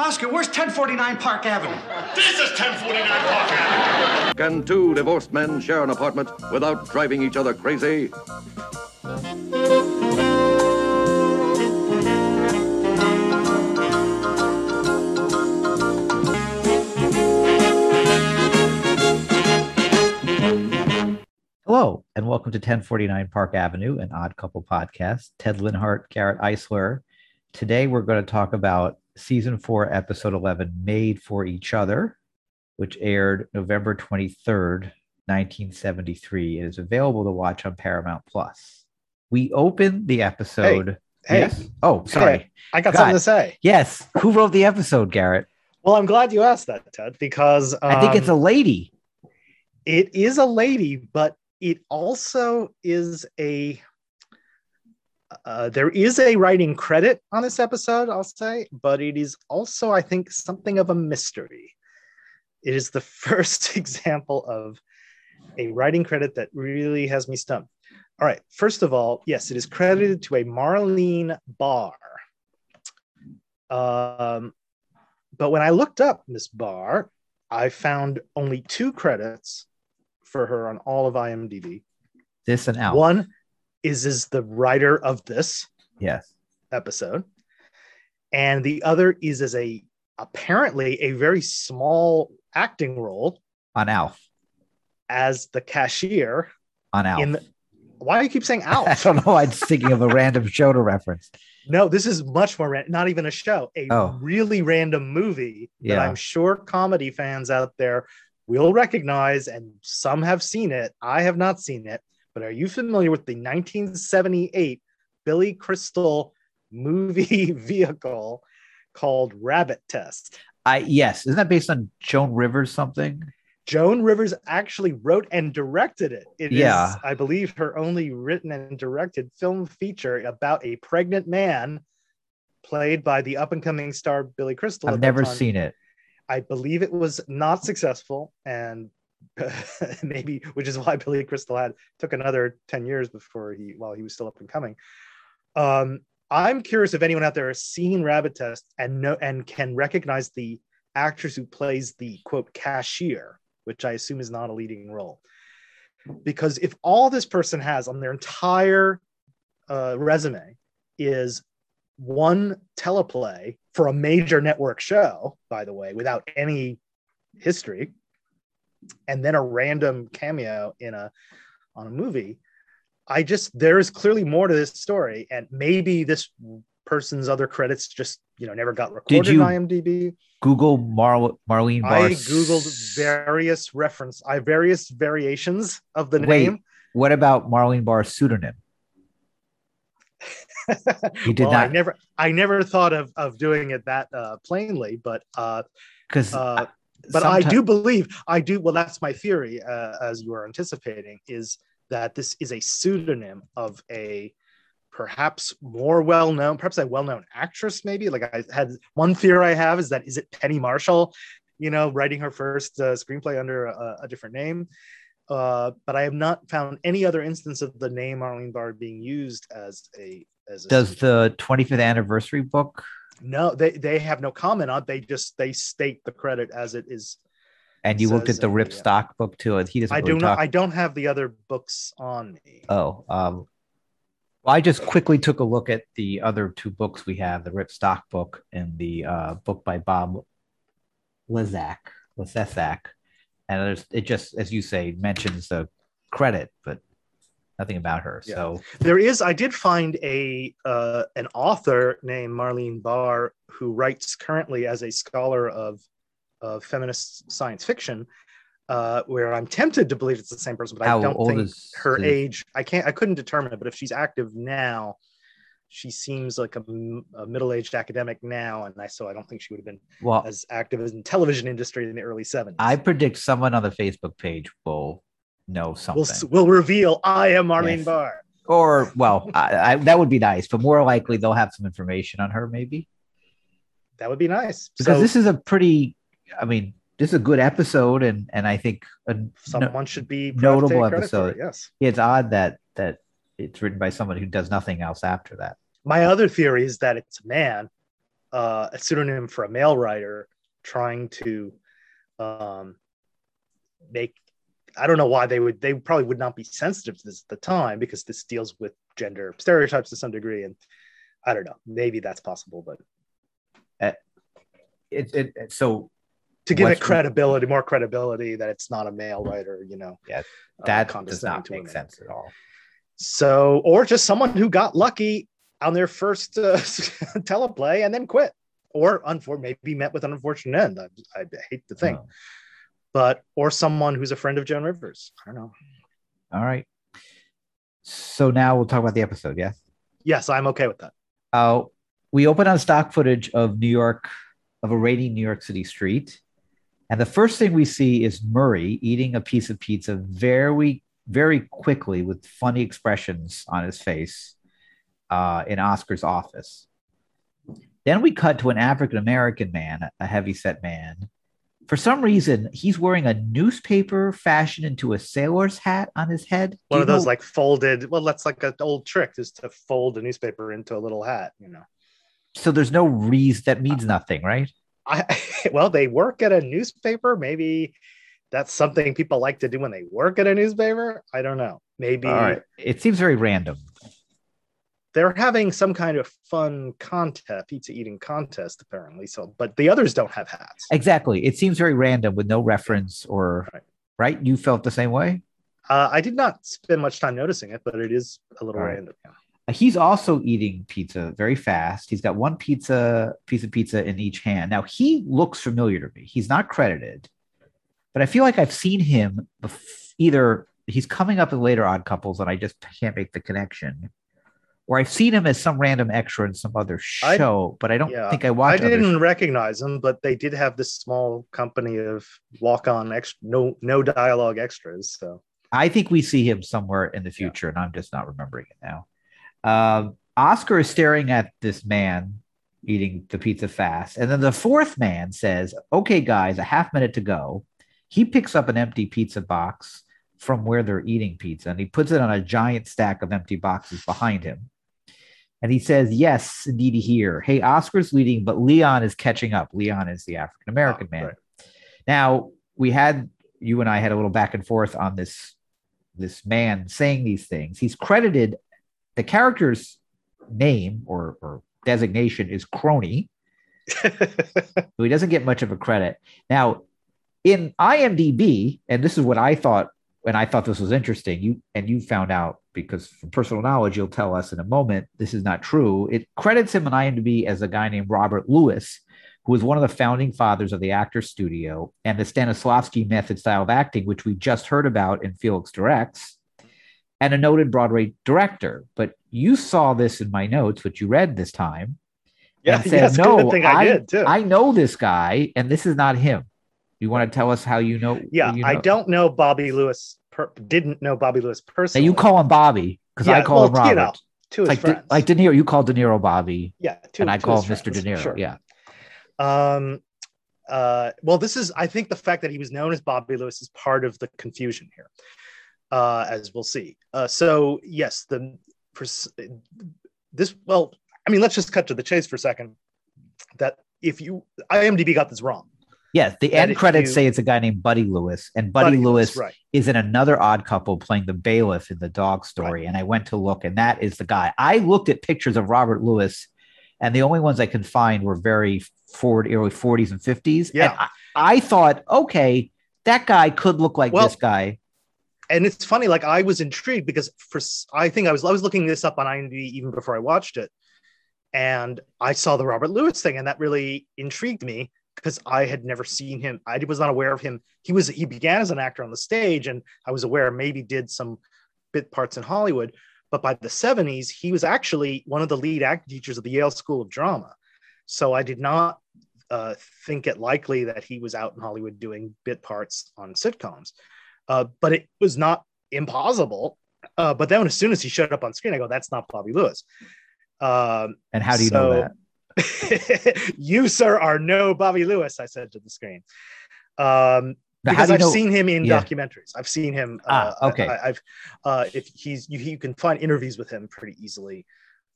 Oscar, where's 1049 Park Avenue? This is 1049 Park Avenue. Can two divorced men share an apartment without driving each other crazy? Hello, and welcome to 1049 Park Avenue, an odd couple podcast. Ted Linhart, Garrett Eisler. Today we're going to talk about season four, episode 11, Made for Each Other, which aired November 23rd, 1973. It is available to watch on Paramount Plus. We open the episode. Hey, yes. Oh, sorry. Hey, I got God. something to say. Yes. Who wrote the episode, Garrett? Well, I'm glad you asked that, Ted, because I think it's a um, lady. it is a lady, but it also is a uh, there is a writing credit on this episode, I'll say, but it is also, I think, something of a mystery. It is the first example of a writing credit that really has me stumped. All right, first of all, yes, it is credited to a Marlene Barr. Um, but when I looked up Miss Barr, I found only two credits for her on all of IMDb. This and out. One is is the writer of this Yes. episode, and the other is as a apparently a very small acting role On Alf. as the cashier On Alf. in the. Why do you keep saying Alf? I don't know. I'm thinking of a random show to reference. no, this is much more ran- not even a show, a Oh. really random movie that I'm sure comedy fans out there will recognize, and some have seen it. I have not seen it, but are you familiar with the 1978 Billy Crystal movie vehicle called Rabbit Test? I yes. Isn't that based on Joan Rivers something? Joan Rivers actually wrote and directed it. It is, Yeah. I believe, her only written and directed film feature about a pregnant man played by the up and coming star Billy Crystal. I've never seen it. I believe it was not successful, and maybe which is why Billy Crystal had took another ten years before he while he was still up and coming. Um, I'm curious if anyone out there has seen Rabbit Test and know and can recognize the actress who plays the quote cashier, which I assume is not a leading role. Because if all this person has on their entire uh, resume is one teleplay for a major network show, by the way, without any history, and then a random cameo in a on a movie, I just there is clearly more to this story, and maybe this person's other credits just you know never got recorded you- on IMDb. Google Mar- Marlene Barr. I googled various reference, I various variations of the Wait, name. what about Marlene Barr's pseudonym? You did well, I not never, I never thought of of doing it that uh, plainly, but uh, because uh, but I do believe I do. Well, that's my theory, uh, as you are anticipating, is that this is a pseudonym of a perhaps more well known, perhaps a well known actress. Maybe like I had one theory I have is that is it Penny Marshall, you know, writing her first uh, screenplay under a, a different name. Uh, but I have not found any other instance of the name Marlene Barr being used as a as a Does the 25th anniversary book no they they have no comment on it. they just they state the credit as it is and you looked at the Rip yeah. Stock book too? And he doesn't. I really do not. talk- I don't have the other books on me. Oh, um, well, I just quickly took a look at the other two books we have: the Rip Stock book and the uh, book by Bob Lizak, Lesesak. And there's it just, as you say, mentions the credit, but nothing about her. Yeah. So There is. I did find a uh, an author named Marlene Barr who writes currently as a scholar of of feminist science fiction. Uh, where I'm tempted to believe it's the same person, but How I don't think is her age. I can't. I couldn't determine it. But if she's active now, she seems like a middle-aged academic now, and I so I don't think she would have been well, as active in the television industry in the early '70s. I predict someone on the Facebook page will know something. will s- will reveal I am Marlene Yes. Barr. or well, I, I, that would be nice, but more likely they'll have some information on her, maybe. That would be nice. because so this is a pretty i mean this is a good episode and and i think a, no, someone should be notable take credit for episode. it, Yes. it's odd that that it's written by someone who does nothing else after that My other theory is that it's a man uh, a pseudonym for a male writer trying to um, make I don't know why they would they probably would not be sensitive to this at the time because this deals with gender stereotypes to some degree. And I don't know maybe that's possible but. It, it, it- so. To give it credibility more credibility that it's not a male writer you know Yeah, uh, that does not make sense at all. so or just someone who got lucky on their first uh, teleplay and then quit or unfor- maybe met with an unfortunate end. I, I hate to think. Oh, but or someone who's a friend of Joan Rivers I don't know all right. So now we'll talk about the episode. Yes. yes I'm okay with that Uh, we open on stock footage of New York, of a rainy New York City street. And the first thing we see is Murray eating a piece of pizza very, very quickly with funny expressions on his face uh, in Oscar's office. Then we cut to an African American man, a heavyset man. For some reason, he's wearing a newspaper fashioned into a sailor's hat on his head. One you of those know- like folded well that's like an old trick is to fold a newspaper into a little hat you know so there's no reason that means nothing, right? I well they work at a newspaper maybe that's something people like to do when they work at a newspaper I don't know maybe All right. It seems very random. They're having some kind of fun contest pizza eating contest apparently so but the others don't have hats Exactly. It seems very random with no reference or Right. right. You felt the same way. uh, I did not spend much time noticing it but it is a little right. random yeah. Uh, He's also eating pizza very fast. He's got one pizza piece of pizza in each hand. Now he looks familiar to me. He's not credited, but I feel like I've seen him bef- either he's coming up in later odd couples and I just can't make the connection. Or I've seen him as some random extra in some other I- show, but I don't yeah, think I I watched. other didn't recognize them, but they did have this small company of walk-on extra, no no dialogue extras. So I think we see him somewhere in the future, and I'm just not remembering it now. Um, Oscar is staring at this man eating the pizza fast, and then the fourth man says, "Okay, guys, a half minute to go." He picks up an empty pizza box from where they're eating pizza, and he puts it on a giant stack of empty boxes behind him. And he says, Yes, indeed, here. Hey, Oscar's leading, but Leon is catching up. Leon is the African American Oh, man. right. Now, we had you and I had a little back and forth on this this man saying these things. He's credited the character's name or, or designation is crony, so he doesn't get much of a credit. Now, in IMDb, and this is what I thought when I thought this was interesting, you and you found out because from personal knowledge, you'll tell us in a moment this is not true. It credits him on IMDb as a guy named Robert Lewis, who was one of the founding fathers of the actor studio and the Stanislavski method style of acting, which we just heard about in Felix Directs, and a noted Broadway director. But you saw this in my notes, which you read this time. yeah, and said, yes, no, I, did too. I know this guy, and this is not him. You want to tell us how you know? yeah, you I don't know Bobby Lewis. Per- didn't know Bobby Lewis Now personally. you call him Bobby because I Yeah, call him Robert. you know, to his like, De, like De Niro, you call De Niro Bobby, yeah, to, and I call Mr. De Niro. sure. Yeah, Um, uh, well, this is, I think the fact that he was known as Bobby Lewis is part of the confusion here, uh, as we'll see. Uh, so, yes, the this, well, I mean, let's just cut to the chase for a second. That if you, IMDb got this wrong. Yes. The That end credits you- say it's a guy named Buddy Lewis, and Buddy, Lewis right? is in another odd couple playing the bailiff in the dog story. And I went to look, and that is the guy. I looked at pictures of Robert Lewis, and the only ones I could find were very forward, early 40s and 50s. Yeah. And I, I thought, okay, that guy could look like Well, this guy. and it's funny like i was intrigued because for i think i was i was looking this up on imdb even before i watched it and i saw the robert lewis thing and that really intrigued me because i had never seen him i was not aware of him he was he began as an actor on the stage and i was aware maybe did some bit parts in hollywood but by the 70s he was actually one of the lead acting teachers of the yale school of drama so i did not uh, think it likely that he was out in hollywood doing bit parts on sitcoms uh, but it was not impossible. Uh, but then as soon as he showed up on screen, I go, "That's not Bobby Lewis." Um, And how do you know that? you, sir, are no Bobby Lewis. I said to the screen. Um, because I've know? seen him in Yeah. documentaries. I've seen him. Ah, uh, okay. I, have uh, if he's you, you can find interviews with him pretty easily.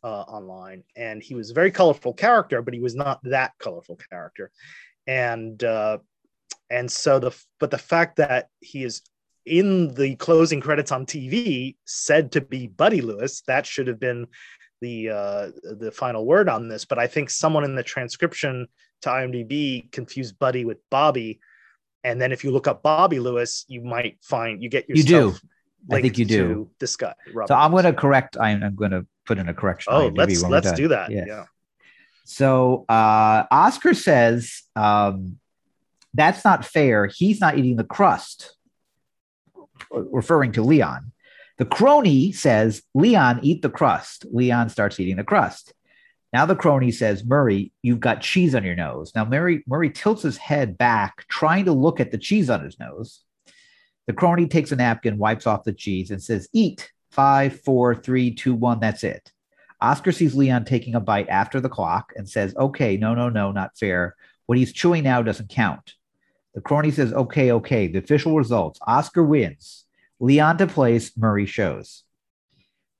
uh, online, and he was a very colorful character, but he was not that colorful character, and uh, and so the but the fact that he is in the closing credits on TV said to be Buddy Lewis, that should have been the uh, the final word on this. But I think someone in the transcription to IMDb confused Buddy with Bobby, and then if you look up Bobby Lewis, you might find you get You do. I think you do. This guy. Robert So I'm going to correct. I'm, I'm going to put in a correction. Oh, let's let's do that. Yes. Yeah. So uh, Oscar says um, that's not fair. He's not eating the crust, referring to Leon. The crony says, Leon, eat the crust. Leon starts eating the crust. Now the crony says, Murray, you've got cheese on your nose. Now Murray, Murray tilts his head back, trying to look at the cheese on his nose. The crony takes a napkin, wipes off the cheese, and says, Eat. Five, four, three, two, one. That's it. Oscar sees Leon taking a bite after the clock and says, Okay, no, no, no, not fair. What he's chewing now doesn't count. The crony says, Okay, okay. The official results Oscar wins. Leon to place, Murray shows.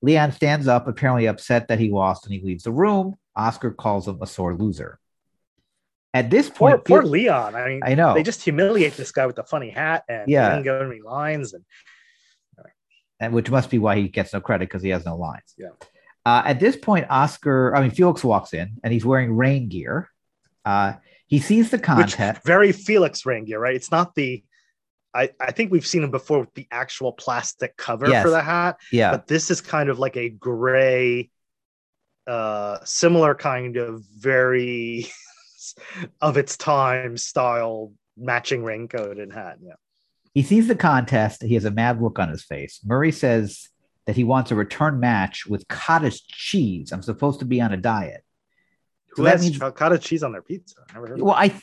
Leon stands up, apparently upset that he lost, and he leaves the room. Oscar calls him a sore loser. At this Poor, point, poor Leon. I mean, I know. they just humiliate this guy with the funny hat and Yeah. he didn't go any lines. And and which must be why he gets no credit because he has no lines. Yeah. Uh, at this point, Oscar, I mean, Felix walks in and he's wearing rain gear. Uh, he sees the which contest. very Felix rain gear, right? It's not the. I, I think we've seen him before with the actual plastic cover Yes. for the hat, yeah. but this is kind of like a gray, uh, similar kind of very of its time style matching raincoat and hat. Yeah. He sees the contest. He has a mad look on his face. Murray says that he wants a return match with cottage cheese. I'm supposed to be on a diet. Who that has means- cottage cheese on their pizza? I never heard of Well, I,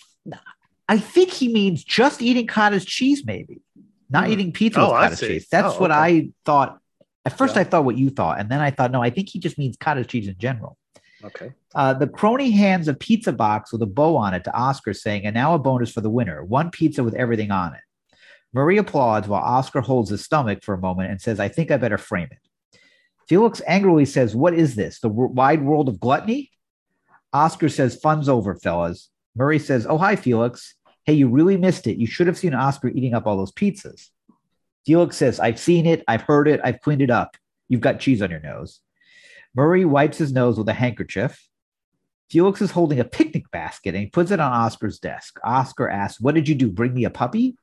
I think he means just eating cottage cheese, maybe not Hmm. eating pizza Oh, with cottage cheese. That's Oh, what okay. I thought. At first, Yeah. I thought what you thought, and then I thought, no, I think he just means cottage cheese in general. Okay. Uh, the crony hands a pizza box with a bow on it to Oscar, saying, and now a bonus for the winner one pizza with everything on it. Murray applauds while Oscar holds his stomach for a moment and says, I think I better frame it. Felix angrily says, What is this? The w- wide world of gluttony? Oscar says, Fun's over, fellas. Murray says, Oh, hi, Felix. Hey, you really missed it. You should have seen Oscar eating up all those pizzas. Felix says, I've seen it. I've heard it. I've cleaned it up. You've got cheese on your nose. Murray wipes his nose with a handkerchief. Felix is holding a picnic basket and he puts it on Oscar's desk. Oscar asks, What did you do? Bring me a puppy?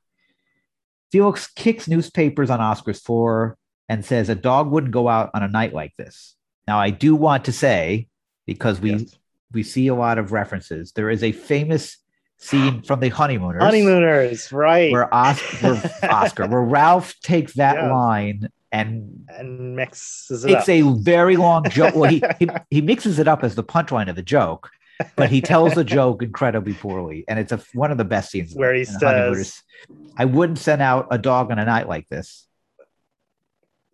Felix kicks newspapers on Oscar's floor and says, A dog wouldn't go out on a night like this. Now, I do want to say, because we, Yes. we see a lot of references, there is a famous scene from the Honeymooners Honeymooners, right? where Oscar, where, Oscar, where Ralph takes that Yeah. line and and mixes it it's up. a very long joke. Well, he, he he mixes it up as the punchline of the joke, but he tells the joke incredibly poorly, and it's a one of the best scenes Where he says- "I wouldn't send out a dog on a night like this.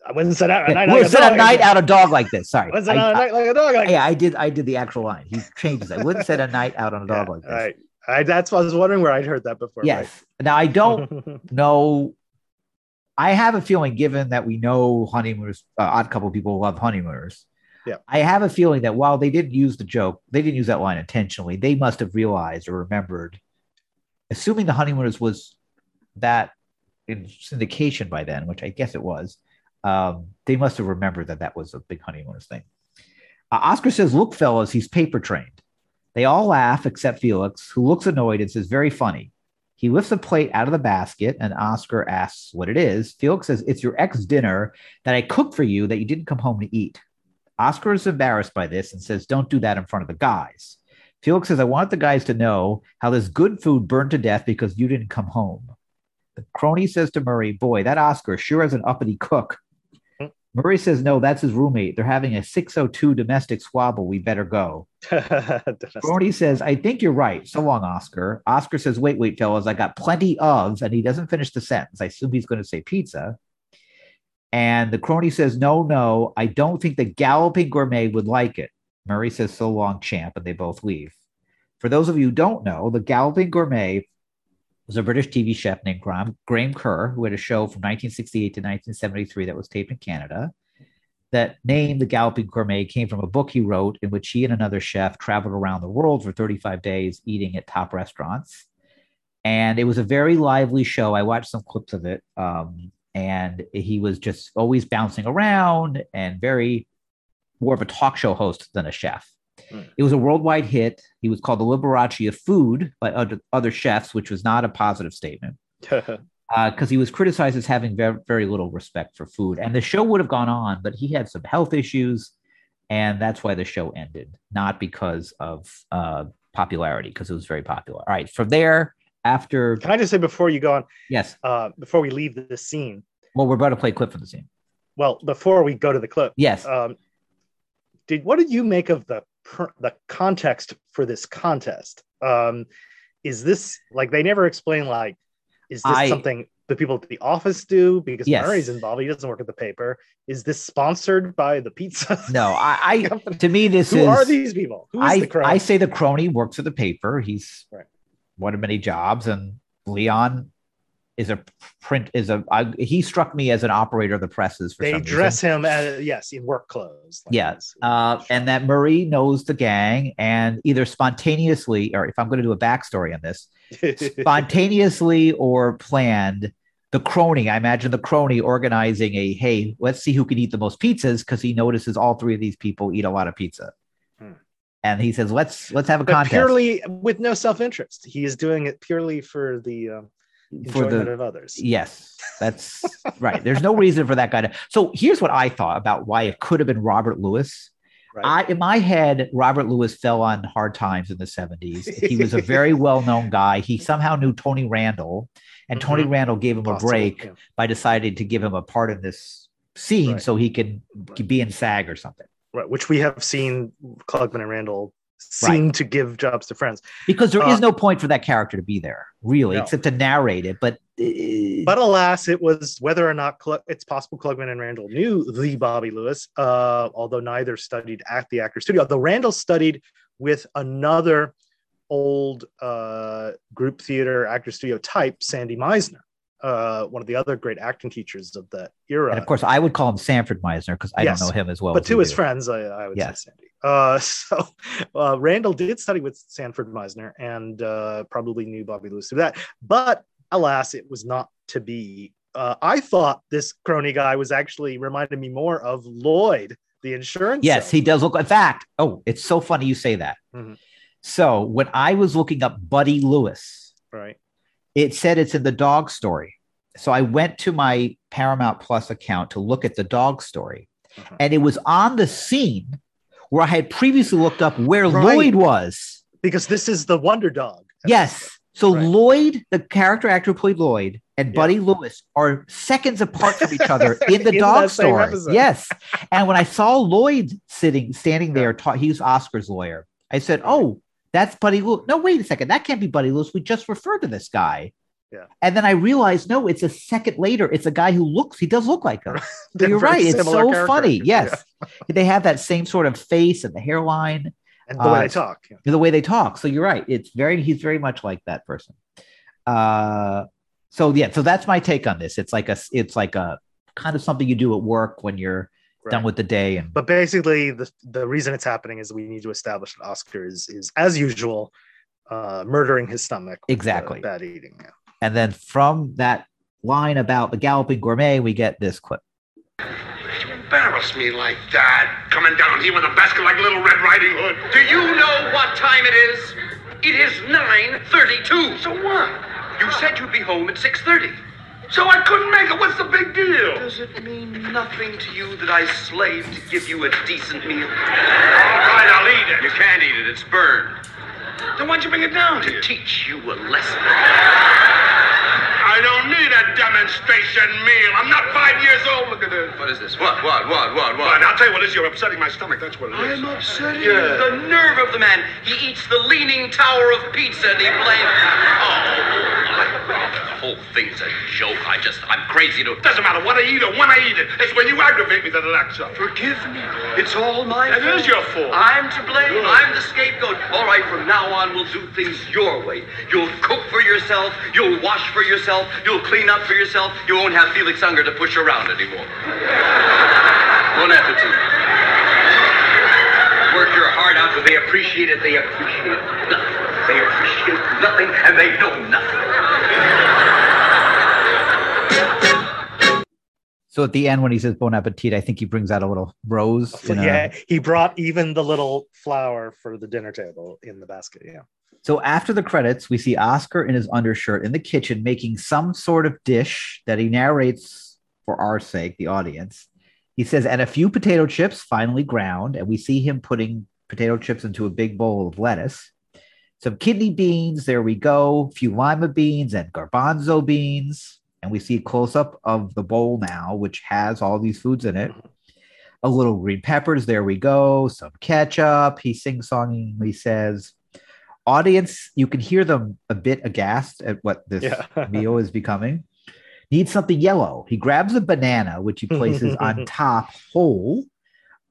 I wouldn't set out a night wouldn't a night out a dog like this. Sorry, wouldn't set out a night like a dog. Like yeah, I did. I did the actual line. He changes. it. I wouldn't send a night out on a dog Yeah, like this. Right. I, that's what I was wondering where I'd heard that before. Yes. Now I don't know. I have a feeling, given that we know honeymooners, uh, odd couple people love honeymooners. Yeah. I have a feeling that while they didn't use the joke, they didn't use that line intentionally. They must have realized or remembered, assuming the honeymooners was that in syndication by then, which I guess it was. Um, they must have remembered that that was a big honeymooners thing. Uh, Oscar says, "Look, fellas, he's paper trained." They all laugh except Felix, who looks annoyed and says, "Very funny." He lifts a plate out of the basket, and Oscar asks what it is. Felix says, It's your ex dinner that I cooked for you that you didn't come home to eat. Oscar is embarrassed by this and says, Don't do that in front of the guys. Felix says, I want the guys to know how this good food burned to death because you didn't come home. The crony says to Murray, Boy, that Oscar sure is an uppity cook. Murray says, No, that's his roommate. They're having a 602 domestic squabble. We better go. Brody says, I think you're right. So long, Oscar. Oscar says, Wait, wait, fellas, I got plenty of, and he doesn't finish the sentence. I assume he's going to say pizza. And the crony says, No, no, I don't think the galloping gourmet would like it. Murray says, So long, champ, and they both leave. For those of you who don't know, the galloping gourmet was a British TV chef named Graham, Graham Kerr, who had a show from 1968 to 1973 that was taped in Canada. that name, The Galloping Gourmet, came from a book he wrote in which he and another chef traveled around the world for 35 days eating at top restaurants. And it was a very lively show. I watched some clips of it. Um, and he was just always bouncing around and very more of a talk show host than a chef. Hmm. It was a worldwide hit. He was called the Liberace of food by other, other chefs, which was not a positive statement because he was criticized as having very, very little respect for food. And the show would have gone on, but he had some health issues, and that's why the show ended, not because of uh, popularity, because it was very popular. All right, from there, after Can I just say before you go on, yes, uh, before we leave the scene, well, we're about to play a clip from the scene. well, before we go to the clip, Yes, um, did what did you make of the per, the context for this contest? Um, is this like they never explain like is this I- something the people at the office do because Yes. Murray's involved? He doesn't work at the paper. Is this sponsored by the pizza? no, I, I to me this Who is who are these people? Who is I, the crowd? I say the crony works at the paper. He's Right. one of many jobs, and Leon is a print is a I, he struck me as an operator of the presses for they dress reason. him as yes in work clothes. like this. Uh, and that Murray knows the gang, and either spontaneously, or if I'm going to do a backstory on this, spontaneously or planned, the crony, I imagine the crony organizing a hey, let's see who can eat the most pizzas because he notices all three of these people eat a lot of pizza. Hmm. And he says, "Let's let's have a but contest purely with no self-interest. He is doing it purely for the um, for the of others. Yes, that's right. There's no reason for that guy to. So here's what I thought about why it could have been Robert Lewis. Right. I, in my head, Robert Lewis fell on hard times in the 70s. He was a very well known guy. He somehow knew Tony Randall, and Tony Mhm. Randall gave him a break yeah. by deciding to give him a part in this scene Right. so he could be in SAG or something. right, which we have seen Klugman and Randall seem to give jobs to friends. Because there is Uh, no point for that character to be there, really, No. except to narrate it. But, uh, But alas, it was whether or not it's possible Klugman and Randall knew the Bobby Lewis, uh, although neither studied at the Actor Studio. Though Randall studied with another old uh, group theater actor studio type, Sandy Meisner, uh, one of the other great acting teachers of that era. and of course, I would call him Sanford Meisner because I Yes. don't know him as well. but as to his do. friends, I, I would Yes. say Sandy. Uh, so uh, Randall did study with Sanford Meisner and uh, probably knew Bobby Lewis through that. But alas, it was not to be. Uh, I thought this crony guy was actually reminded me more of Lloyd, the insurance. Yes, he does look. In fact, oh, it's so funny you say that. Mhm. So when I was looking up Buddy Lewis, right. it said it's in the dog story. So I went to my Paramount Plus account to look at the dog story, Mhm. and it was on the scene where I had previously looked up where Right. Lloyd was. Because this is the Wonder Dog. Yes. So Right. Lloyd, the character actor who played Lloyd, and Yeah. Buddy Lewis are seconds apart from each other in the In dog story. Yes. And when I saw Lloyd sitting, standing there, ta- he was Oscar's lawyer. I said, "Oh, that's Buddy Lewis." No, wait a second. That can't be Buddy Lewis. We just referred to this guy. Yeah. And then I realized, no, it's a second later. It's a guy who looks. He does look like him. They're You're right. It's so character funny. Yes. They have that same sort of face and the hairline. And the way Uh, they talk. yeah. the way they talk. So you're right. It's very he's very much like that person. Uh so yeah, so that's my take on this. It's like a it's like a kind of something you do at work when you're done with the day and But basically, the, the reason it's happening is we need to establish that Oscar is, is as usual, uh, murdering his stomach. uh, Exactly. bad eating. Yeah. And then from that line about the galloping gourmet, we get this clip. You embarrass me like that. Coming down here with a basket like Little Red Riding Hood. Do you know what time it is? It is 9.32. So what? You said you'd be home at 6.30. So I couldn't make it. What's the big deal? Does it mean nothing to you that I slaved to give you a decent meal? All right, I'll eat it. You can't eat it. It's burned. Then why'd you bring it down To here? teach you a lesson. I don't need a demonstration meal. I'm not five years old. Look at this. What is this? What, what, what, what, Well, I'll tell you what it is. You're upsetting my stomach. That's what it is. I'm upsetting Yeah. The nerve of the man. He eats the leaning tower of pizza and he blames. Oh. The whole thing's a joke. I just, I'm crazy to. Doesn't matter what I eat or when I eat it. It's when you aggravate me that it acts up. Forgive me. It's all my It fault. is your fault. I'm to blame. Good. I'm the scapegoat. All right, from now on, we'll do things your way. You'll cook for yourself. You'll wash for yourself. You'll clean up for yourself. You won't have Felix Unger to push around anymore. Bon appetit. Work your heart out, but they appreciate it. They appreciate nothing. They appreciate nothing, and they know nothing. So at the end, when he says "Bon appetit," I think he brings out a little rose. in a- yeah, he brought even the little flower for the dinner table in the basket. Yeah. So after the credits, we see Oscar in his undershirt in the kitchen making some sort of dish that he narrates for our sake, the audience. He says, and a few potato chips finely ground, and we see him putting potato chips into a big bowl of lettuce. Some kidney beans, there we go, a few lima beans and garbanzo beans. And we see a close up of the bowl now, which has all these foods in it. A little green peppers, there we go, some ketchup. He sing songingly says, audience, you can hear them a bit aghast at what this Yeah. meal is becoming. Needs something yellow. He grabs a banana, which he places on top whole.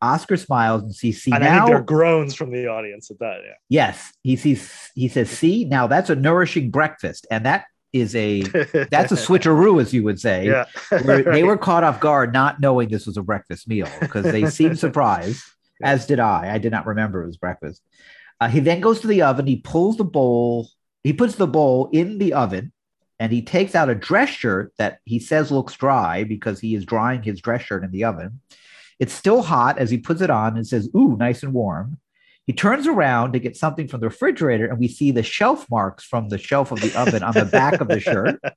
Oscar smiles and sees, see and I now. think there are groans from the audience at that. Yeah. yes, he sees. He says, "See, now that's a nourishing breakfast, and that is a that's a switcheroo, as you would say. Yeah. where they were caught off guard, not knowing this was a breakfast meal because they seemed surprised, as did I. I did not remember it was breakfast. Uh, he then goes to the oven. He pulls the bowl. He puts the bowl in the oven, and he takes out a dress shirt that he says looks dry because he is drying his dress shirt in the oven. It's still hot as he puts it on and says, "Ooh, nice and warm." He turns around to get something from the refrigerator, and we see the shelf marks from the shelf of the oven on the back of the shirt.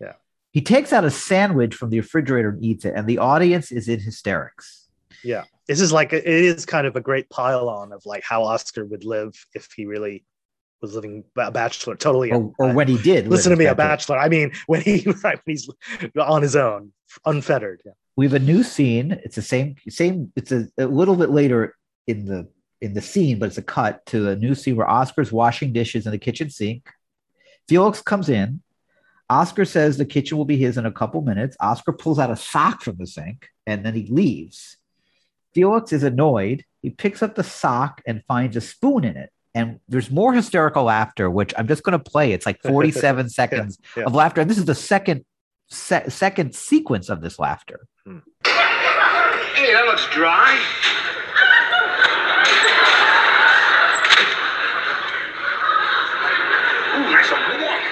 Yeah. He takes out a sandwich from the refrigerator and eats it, and the audience is in hysterics. Yeah. This is like, it is kind of a great pile on of like how Oscar would live if he really was living a bachelor. Totally. Or, or when he did. Listen to me, as a bachelor. I mean, when he right, when he's on his own, unfettered. Yeah. We have a new scene. It's the same, same. It's a, a little bit later in the in the scene, but it's a cut to a new scene where Oscar's washing dishes in the kitchen sink. Felix comes in. Oscar says the kitchen will be his in a couple minutes. Oscar pulls out a sock from the sink and then he leaves. Felix is annoyed. He picks up the sock and finds a spoon in it. And there's more hysterical laughter, which I'm just going to play. It's like 47 seconds yeah. of laughter. And this is the second se- second sequence of this laughter. Hmm. Hey, that looks dry. Ooh, nice and warm.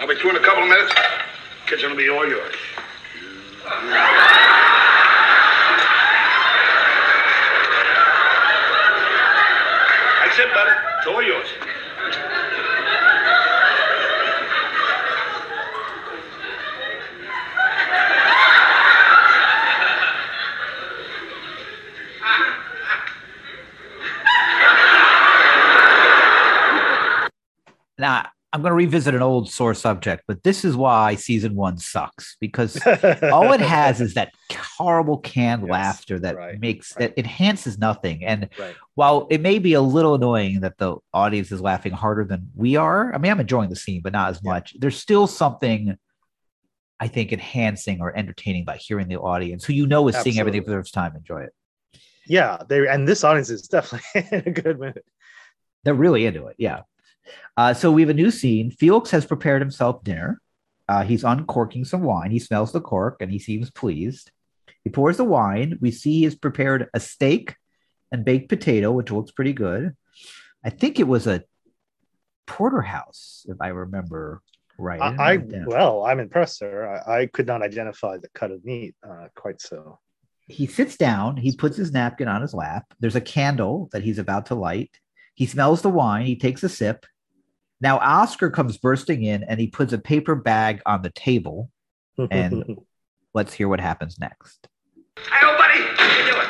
I'll be through in a couple of minutes. Kitchen will be all yours. That's it, buddy. It's all yours. Now, I'm going to revisit an old sore subject, but this is why season one sucks because all it has is that horrible canned Yes, laughter that right, makes right. that enhances nothing. And Right. while it may be a little annoying that the audience is laughing harder than we are, I mean, I'm enjoying the scene, but not as Yeah. much. There's still something I think enhancing or entertaining by hearing the audience who you know is seeing everything for the first time enjoy it. yeah. They and this audience is definitely in a good mood. They're really into it. Yeah. Uh, so we have a new scene. Felix has prepared himself dinner. Uh, he's uncorking some wine. He smells the cork and he seems pleased. He pours the wine. We see he has prepared a steak and baked potato, which looks pretty good. I think it was a porterhouse, if I remember right. I, I write it down. well, I'm impressed, sir. I, I could not identify the cut of meat uh, quite so. he sits down. He puts his napkin on his lap. There's a candle that he's about to light. He smells the wine. He takes a sip. Now Oscar comes bursting in and he puts a paper bag on the table. And- Let's hear what happens next. Hey, old buddy, how you doing?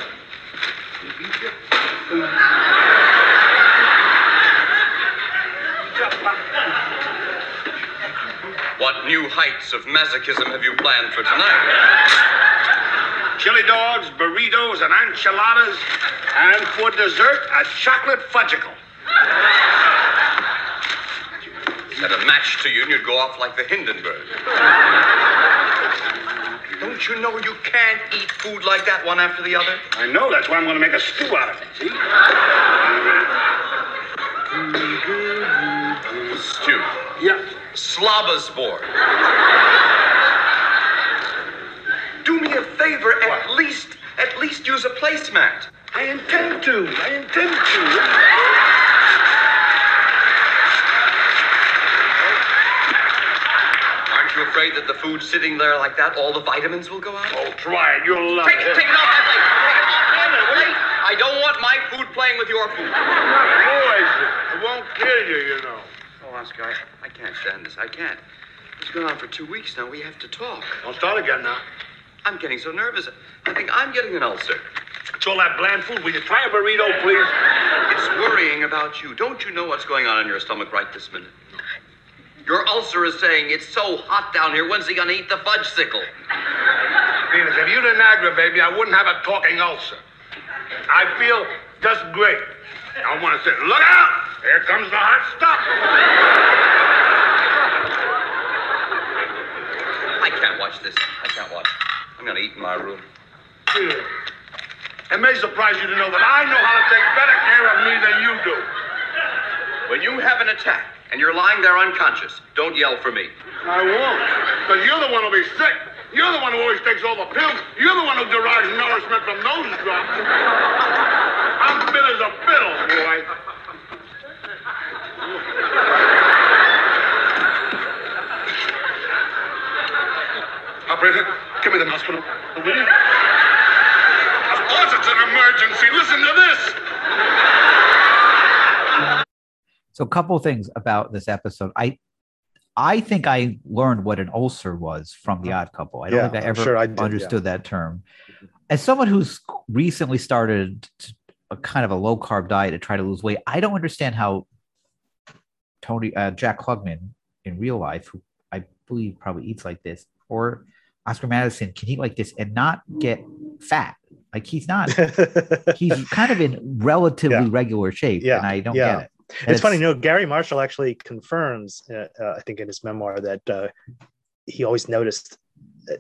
What new heights of masochism have you planned for tonight? Chili dogs, burritos, and enchiladas, and for dessert, a chocolate Fudgsicle. Set a match to you and you'd go off like the Hindenburg. Don't you know you can't eat food like that one after the other? I know, that's why I'm going to make a stew out of it, see? Stu. Yeah. Slobbersport. Do me a favor, at least, at least use a placemat. I intend to. I intend to. Aren't you afraid that the food sitting there like that, all the vitamins will go out? Oh, try it. You'll love Take it. take it off my plate. Take it off plate. I don't want my food playing with your food. Poison. It won't kill you, you know. Oh, Oscar, I, I can't stand this. I can't. It's gone on for two weeks now. We have to talk. Don't start again now. I'm getting so nervous. I think I'm getting an ulcer. It's all that bland food. Will you try a burrito, please? It's worrying about you. Don't you know what's going on in your stomach right this minute? Your ulcer is saying it's so hot down here. When's he gonna eat the Fudgsicle? Venus, if you didn't aggravate me, I wouldn't have a talking ulcer. I feel just great. I want to say, look out! Here comes the hot stuff. I can't watch this. I can't watch. I'm gonna eat in my room. It may surprise you to know that I know how to take better care of me than you do. When you have an attack and you're lying there unconscious, don't yell for me. I won't. Because you're the one who'll be sick. You're the one who always takes all the pills. You're the one who derives nourishment from those drops. I'm fit as a fiddle, boy. Operator, give me the hospital. Will you? Of course it's an emergency. Listen to this. So a couple of things about this episode. I I think I learned what an ulcer was from the odd couple. I don't Yeah, think I ever sure I did, yeah. understood that term. As someone who's recently started a kind of a low carb diet to try to lose weight, I don't understand how Tony uh, Jack Klugman in real life, who I believe probably eats like this, or Oscar Madison can eat like this and not get fat. Like he's not. He's kind of in relatively Yeah. regular shape, Yeah, and I don't yeah. get it. And it's funny, you know, Garry Marshall actually confirms, uh, uh, I think in his memoir, that uh, he always noticed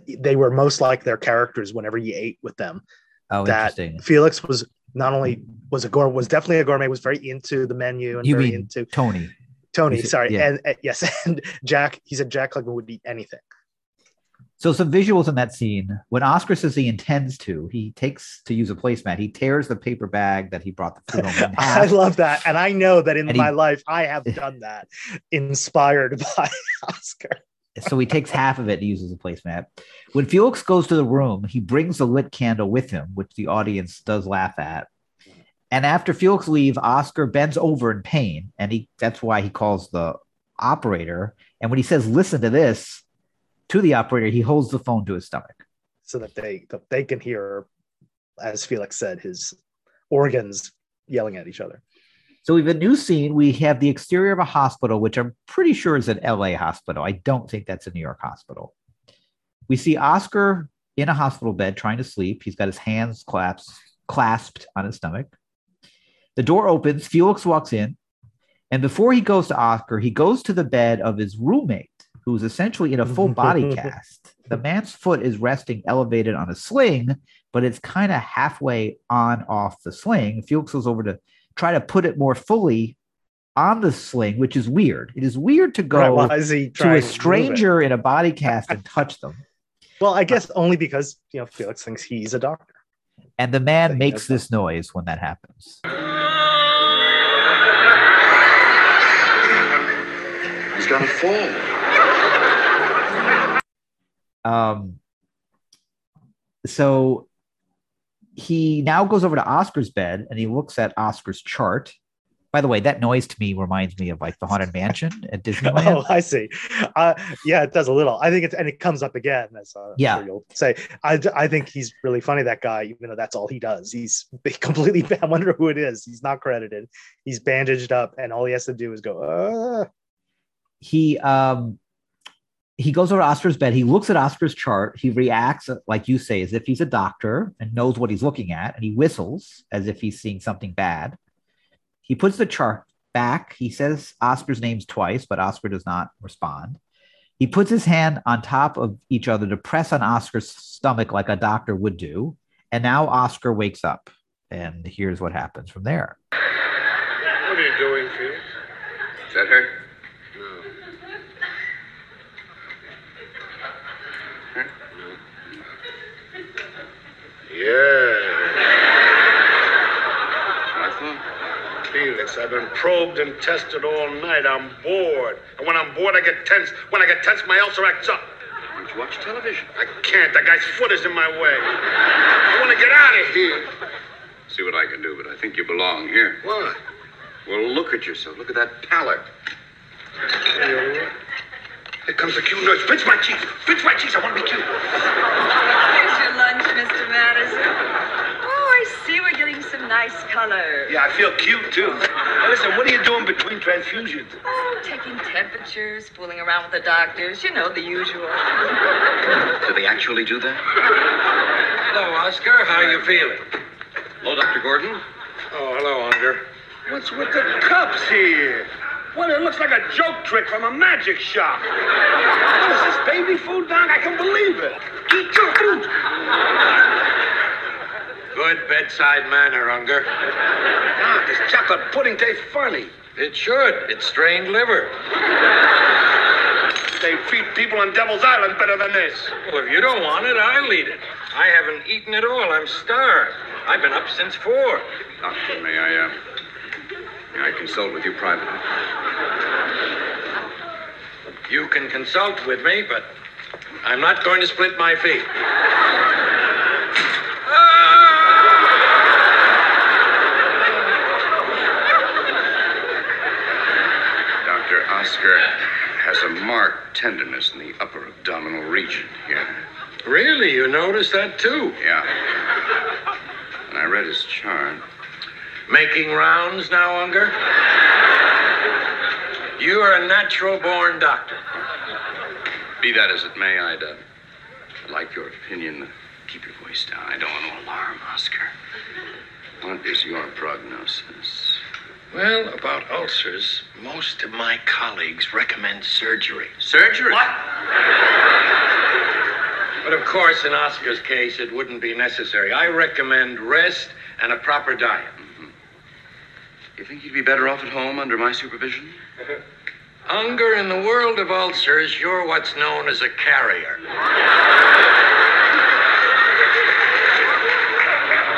they were most like their characters whenever he ate with them. Oh, that interesting. Felix was not only was a gourmet, was definitely a gourmet, was very into the menu and You very into Tony? Tony. Sorry, yeah. and uh, yes, and Jack. He said Jack Klugman would eat anything. So some visuals in that scene. When Oscar says he intends to, he takes to use a placemat. He tears the paper bag that he brought the food home in I love that, and I know that in And he- my life I have done that, inspired by Oscar. so he takes half of it and uses a placemat. When Felix goes to the room, he brings a lit candle with him, which the audience does laugh at. And after Felix leaves, Oscar bends over in pain, and he that's why he calls the operator. And when he says, "Listen to this," to the operator, he holds the phone to his stomach. so that they that they can hear, as Felix said, his organs yelling at each other. So we have a new scene. We have the exterior of a hospital, which I'm pretty sure is an LA hospital. I don't think that's a New York hospital. We see Oscar in a hospital bed trying to sleep. He's got his hands clasped, clasped on his stomach. The door opens. Felix walks in. And before he goes to Oscar, he goes to the bed of his roommate, who's essentially in a full body cast. The man's foot is resting elevated on a sling, but it's kind of halfway on off the sling. Felix goes over to try to put it more fully on the sling, which is weird. It is weird to go Right, why to a move it? stranger in a body cast and touch them. Well, I guess only because you know Felix thinks he's a doctor. And the man makes that's this noise when that happens. He's gonna fall. Um, so he now goes over to Oscar's bed and he looks at Oscar's chart. By the way, that noise to me reminds me of like the Haunted Mansion at Disneyland. Oh, I see. Uh, yeah, it does a little. I think it's and it comes up again as uh, Yeah. sure you'll say. I, I think he's really funny. That guy, even though that's all he does, he's completely. I wonder who it is. He's not credited. He's bandaged up, and all he has to do is go. Uh, he um he goes over to Oscar's bed. He looks at Oscar's chart. He reacts, like you say, as if he's a doctor and knows what he's looking at. And he whistles as if he's seeing something bad. He puts the chart back. He says Oscar's names twice, but Oscar does not respond. He puts his hand on top of each other to press on Oscar's stomach like a doctor would do. And now Oscar wakes up. And here's what happens from there. What are you doing, Felix? Is that her? Yeah. Felix, I've been probed and tested all night. I'm bored. And when I'm bored, I get tense. When I get tense, my ulcer acts up. Why don't you watch television? I can't. That guy's foot is in my way. I want to get out of here. See what I can do, but I think you belong here. What? Well, look at yourself. Look at that pallor. Here comes the cute nurse. Pinch my cheeks. Pinch my cheeks. I want to be cute. Here's your lunch, Mr. Madison. Oh, I see we're getting some nice color. Yeah, I feel cute too. Now listen, what are you doing between transfusions? Oh, taking temperatures, fooling around with the doctors. You know, the usual. Do they actually do that? Hello, Oscar. How are you feeling? Hello, Dr. Gordon. Oh, hello, Unger. What's with the cups here? Well, it looks like a joke trick from a magic shop. What is this, baby food, Doc? I can believe it. Eat your food. Good bedside manner, Unger. Doc, this chocolate pudding tastes funny. It should. It's strained liver. They feed people on Devil's Island better than this. Well, if you don't want it, I'll eat it. I haven't eaten at all. I'm starved. I've been up since four. Doctor, may I, uh, may I consult with you privately? You can consult with me, but I'm not going to split my feet. Dr. Oscar has a marked tenderness in the upper abdominal region here. Really? You noticed that too? Yeah. And I read his chart. Making rounds now, Unger? You are a natural born doctor. Be that as it may, I'd, uh, I'd like your opinion. Keep your voice down. I don't want to alarm Oscar. What is your prognosis? Well, about ulcers, most of my colleagues recommend surgery. Surgery? What? But of course, in Oscar's case, it wouldn't be necessary. I recommend rest and a proper diet. Mm-hmm. You think you'd be better off at home under my supervision? Unger, in the world of ulcers, you're what's known as a carrier.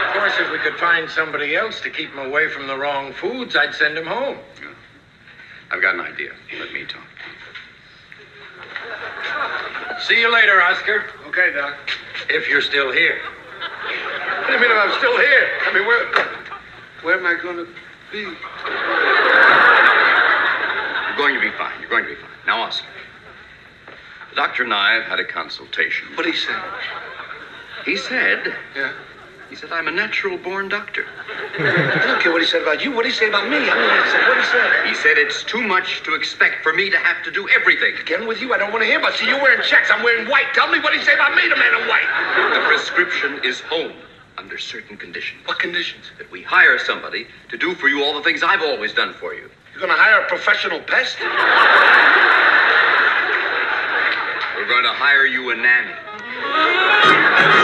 Of course, if we could find somebody else to keep him away from the wrong foods, I'd send him home. I've got an idea. Let me talk. See you later, Oscar. Okay, Doc. If you're still here. What do you mean if I'm still here? I mean, where, where am I going to be? You're going to be fine. You're going to be fine. Now, Oscar. The doctor and I have had a consultation. What did he say? He said, Yeah. He said, I'm a natural born doctor. I don't care what he said about you. What did he say about me? I mean, I said, what did he say? He said it's too much to expect for me to have to do everything. Again with you? I don't want to hear about. See, you're wearing checks. I'm wearing white. Tell me what did he say about me, the man in white. The prescription is home under certain conditions. What conditions? That we hire somebody to do for you all the things I've always done for you. You're going to hire a professional pest? We're going to hire you a nanny.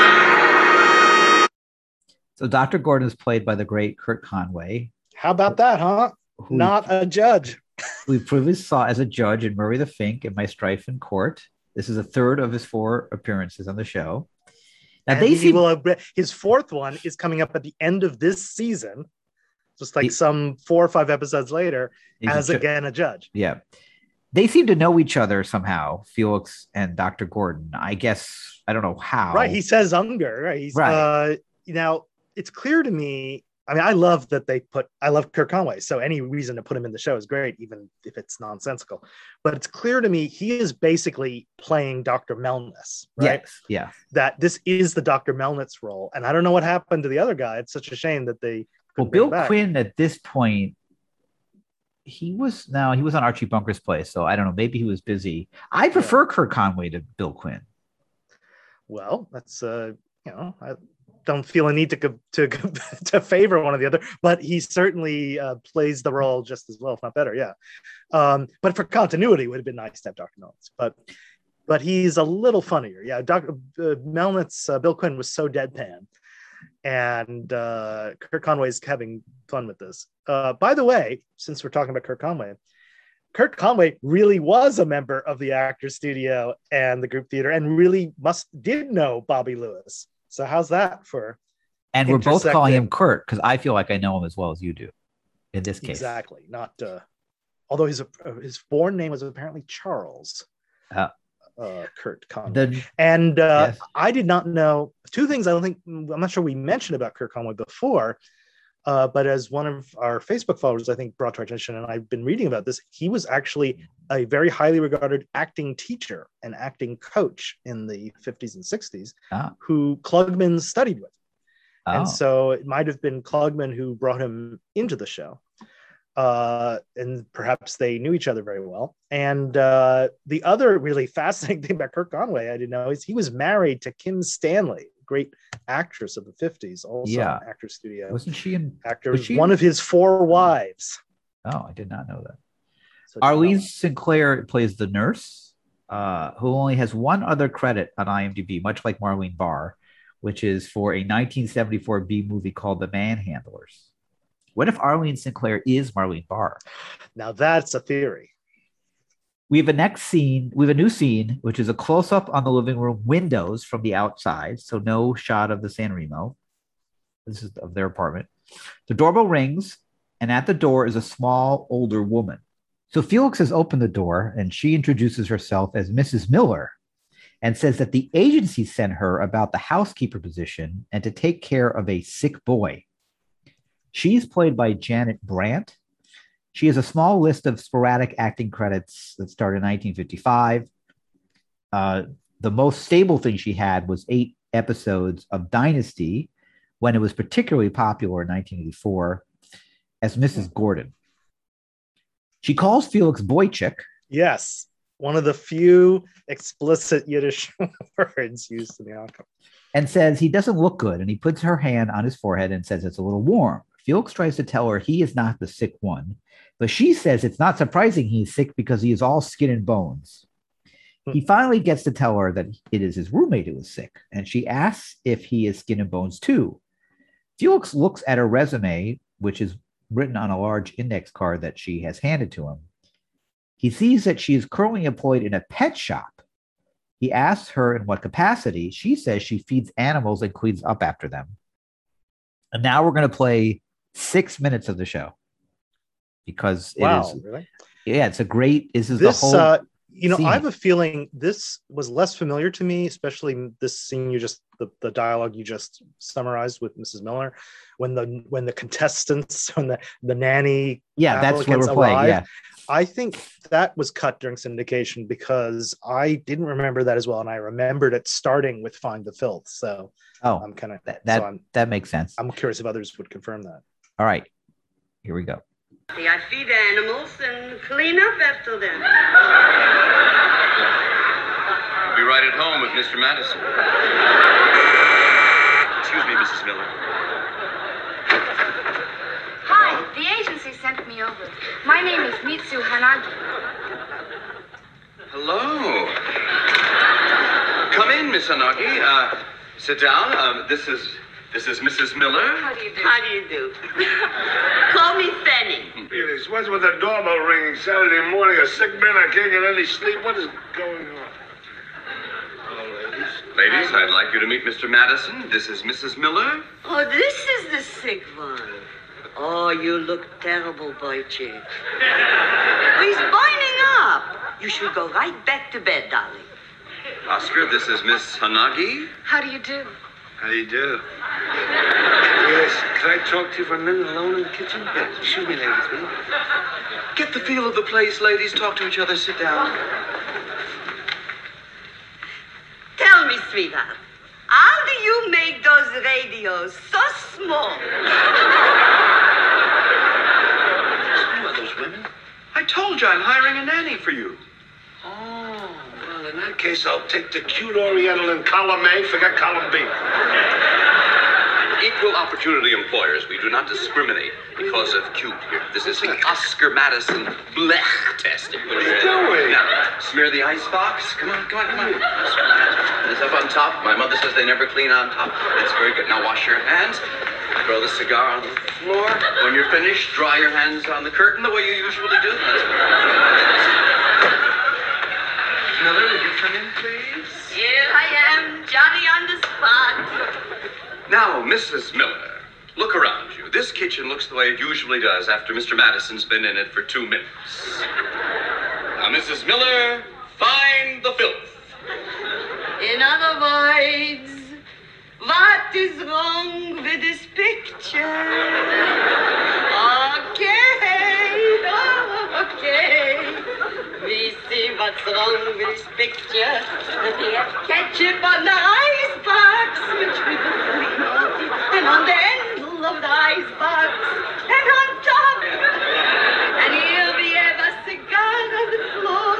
So Dr. Gordon is played by the great Kurt Conway, How about that, huh? who Not a judge. we previously saw as a judge in Murray the Fink and My Strife in Court. This is a third of his four appearances on the show. Now And they he seem will have- his fourth one is coming up at the end of this season, just like He- some four or five episodes later, a as ju- again a judge. Yeah. They seem to know each other somehow, Felix and Dr. Gordon. I guess I don't know how. Right. He says Unger. Right. He's Right. uh now it's clear to me. I mean, I love that they put I love Kurt Conway. So any reason to put him in the show is great, even if it's nonsensical. But it's clear to me he is basically playing Dr. Melnitz, right? Yes. Yeah. That this is the Dr. Melnitz role. And I don't know what happened to the other guy. It's such a shame that they Well, Bill. Quinn at this point, he was now he was on Archie Bunker's place, so I don't know. Maybe he was busy. I prefer Kurt Conway to Bill Quinn. Well, that's uh, you know, I don't feel a need to to to favor one or the other, but he certainly uh, plays the role just as well, if not better. Yeah. Um, but for continuity, it would have been nice to have Dr. Melnitz, but but he's a little funnier. Yeah, Dr. Uh, Melnitz, uh, Bill Quinn was so deadpan, and uh, Kurt Conway's having fun with this. Uh, by the way, since we're talking about Kurt Conway, Kurt Conway really was a member of the Actors Studio and the group theater, and really must did know Bobby Lewis. So how's that for And we're both calling him. Kurt because I feel like I know him as well as you do in this case. exactly? Not uh, although his his born name was apparently Charles. Ah. Uh, Kurt Conway. The, And uh, Yes. I did not know two things. I don't think I'm not sure we mentioned about Kurt Conway before, uh, but as one of our Facebook followers, I think brought to our attention, and I've been reading about this. He was actually a very highly regarded acting teacher and acting coach in the 50s and 60s, Ah. who Klugman studied with, oh, and so it might have been Klugman who brought him into the show. Uh, and perhaps they knew each other very well. And uh, the other really fascinating thing about Kurt Conway, I didn't know, is he was married to Kim Stanley, great actress of the 50s, also Yeah. an actor studio. wasn't she in? actor, was she- one of his four wives. Oh, I did not know that. So Arlene Sinclair plays the nurse, uh, who only has one other credit on IMDb, much like Marlene Barr, which is for a 1974 B movie called The Manhandlers. What if Arlene Sinclair is Marlene Barr? now that's a theory. We have a next scene. We have a new scene, which is a close up on the living room windows from the outside. So no shot of the San Remo. This is of their apartment. The doorbell rings, and at the door is a small, older woman. So Felix has opened the door, and she introduces herself as Mrs. Miller and says that the agency sent her about the housekeeper position and to take care of a sick boy. She's played by Janet Brandt. She has a small list of sporadic acting credits that started in 1955. Uh, the most stable thing she had was eight episodes of Dynasty when it was particularly popular in 1984 as Mrs. Gordon. She calls Felix Boychik, Yes, one of the few explicit Yiddish words used in the outcome. and says he doesn't look good. And he puts her hand on his forehead and says it's a little warm. Felix tries to tell her he is not the sick one, but she says it's not surprising he's sick because he is all skin and bones. He hmm. finally gets to tell her that it is his roommate who is sick, and she asks if he is skin and bones too. Felix looks at her resume, which is written on a large index card that she has handed to him. He sees that she is currently employed in a pet shop he asks her in what capacity. She says she feeds animals and cleans up after them. And now we're going to play six minutes of the show because it Wow, is, really? yeah, it's a great. This is This, the whole. uh, you know, scene. I have a feeling this was less familiar to me, especially this scene you just the, the dialogue you just summarized with Mrs. Miller, when the when the contestants when the the nanny yeah, that's what we're playing. Yeah, I think that was cut during syndication because I didn't remember that as well, and I remembered it starting with "Find the Filth." So oh, I'm kind of that that, so that makes sense. I'm curious if others would confirm that. All right, here we go. I feed animals and clean up after them. I'll be right at home with Mr. Madison. Excuse me, Mrs. Miller. Hi, the agency sent me over. My name is Mitsu Hanagi. Hello. Come in, Miss Hanagi. Uh, sit down. Um, this is this is Mrs. Miller. How do you do? How do you do? Call me Fanny. Felix, what's with the doorbell ringing Saturday morning? A sick man, I can't get any sleep. What is going on? Hello, ladies. Ladies, I'd like you to meet Mr. Madison. This is Mrs. Miller. Oh, this is the sick one. Oh, you look terrible, boy chick. Oh, he's binding up. You should go right back to bed, darling. Oscar, this is Miss Hanagi. How do you do? How do you do? Yes, can I talk to you for a minute alone in the kitchen? Yeah, excuse me, ladies, will you? Get the feel of the place, ladies. Talk to each other. Sit down. Tell me, sweetheart, how do you make those radios so small? Who are those women? I told you I'm hiring a nanny for you. Oh, in that case, I'll take the cute Oriental in column A, forget column B. Equal opportunity employers. We do not discriminate because of cute here. This is the Oscar Madison Blech test. What are you doing? Now, smear the ice box. Come on, come on, come on. This up on top. My mother says they never clean on top. It's very good. Now wash your hands. Throw the cigar on the floor. When you're finished, dry your hands on the curtain the way you usually do. Miller, would you come in, please? Here I am, Johnny on the spot. Now, Mrs. Miller, look around you. This kitchen looks the way it usually does after Mr. Madison's been in it for two minutes. Now, Mrs. Miller, find the filth. In other words, what is wrong with this picture? With this picture. We have ketchup on the ice box, which we clean and on the handle of the ice box, and on top. And here we have a cigar on the floor,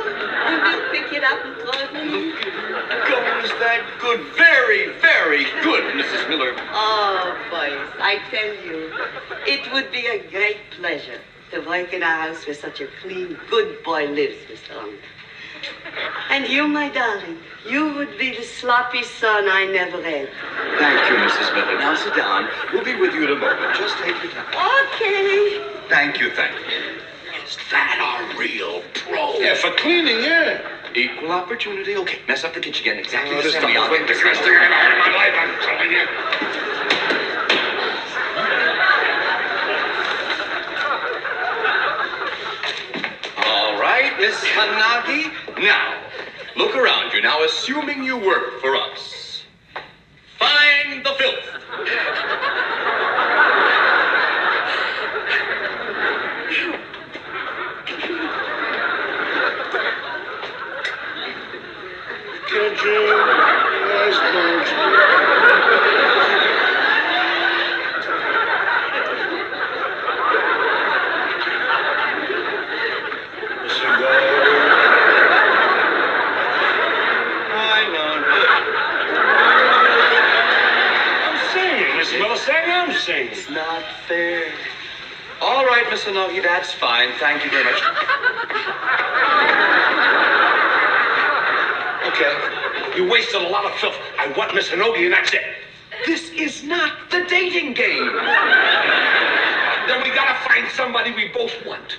and we'll pick it up and throw it in. Goes that good? Very, very good, Mrs. Miller. Oh, boys, I tell you, it would be a great pleasure to work in a house where such a clean, good boy lives, Mr. Long. And you, my darling, you would be the sloppy son I never had. Thank you, Mrs. Miller. Now sit down. We'll be with you in a moment. Just take your time. Okay. Thank you, thank you. Is that a real pro? Yeah, for cleaning, yeah. Equal opportunity. Okay, mess up the kitchen again. Exactly Oh, the this same. I'll is get the this best thing I've ever had in my life, I'm telling you. All right, Miss Hanagi. Now, look around you. Now, assuming you work for us, find the filth. Kitchen, icebergs. I know. I'm singing, Miss Miller. Say I'm singing. It's not fair. All right, Miss Hanagi, that's fine. Thank you very much. Okay. You wasted a lot of filth. I want Miss Hinogi, and that's it. This is not the dating game. Then we gotta find somebody we both want.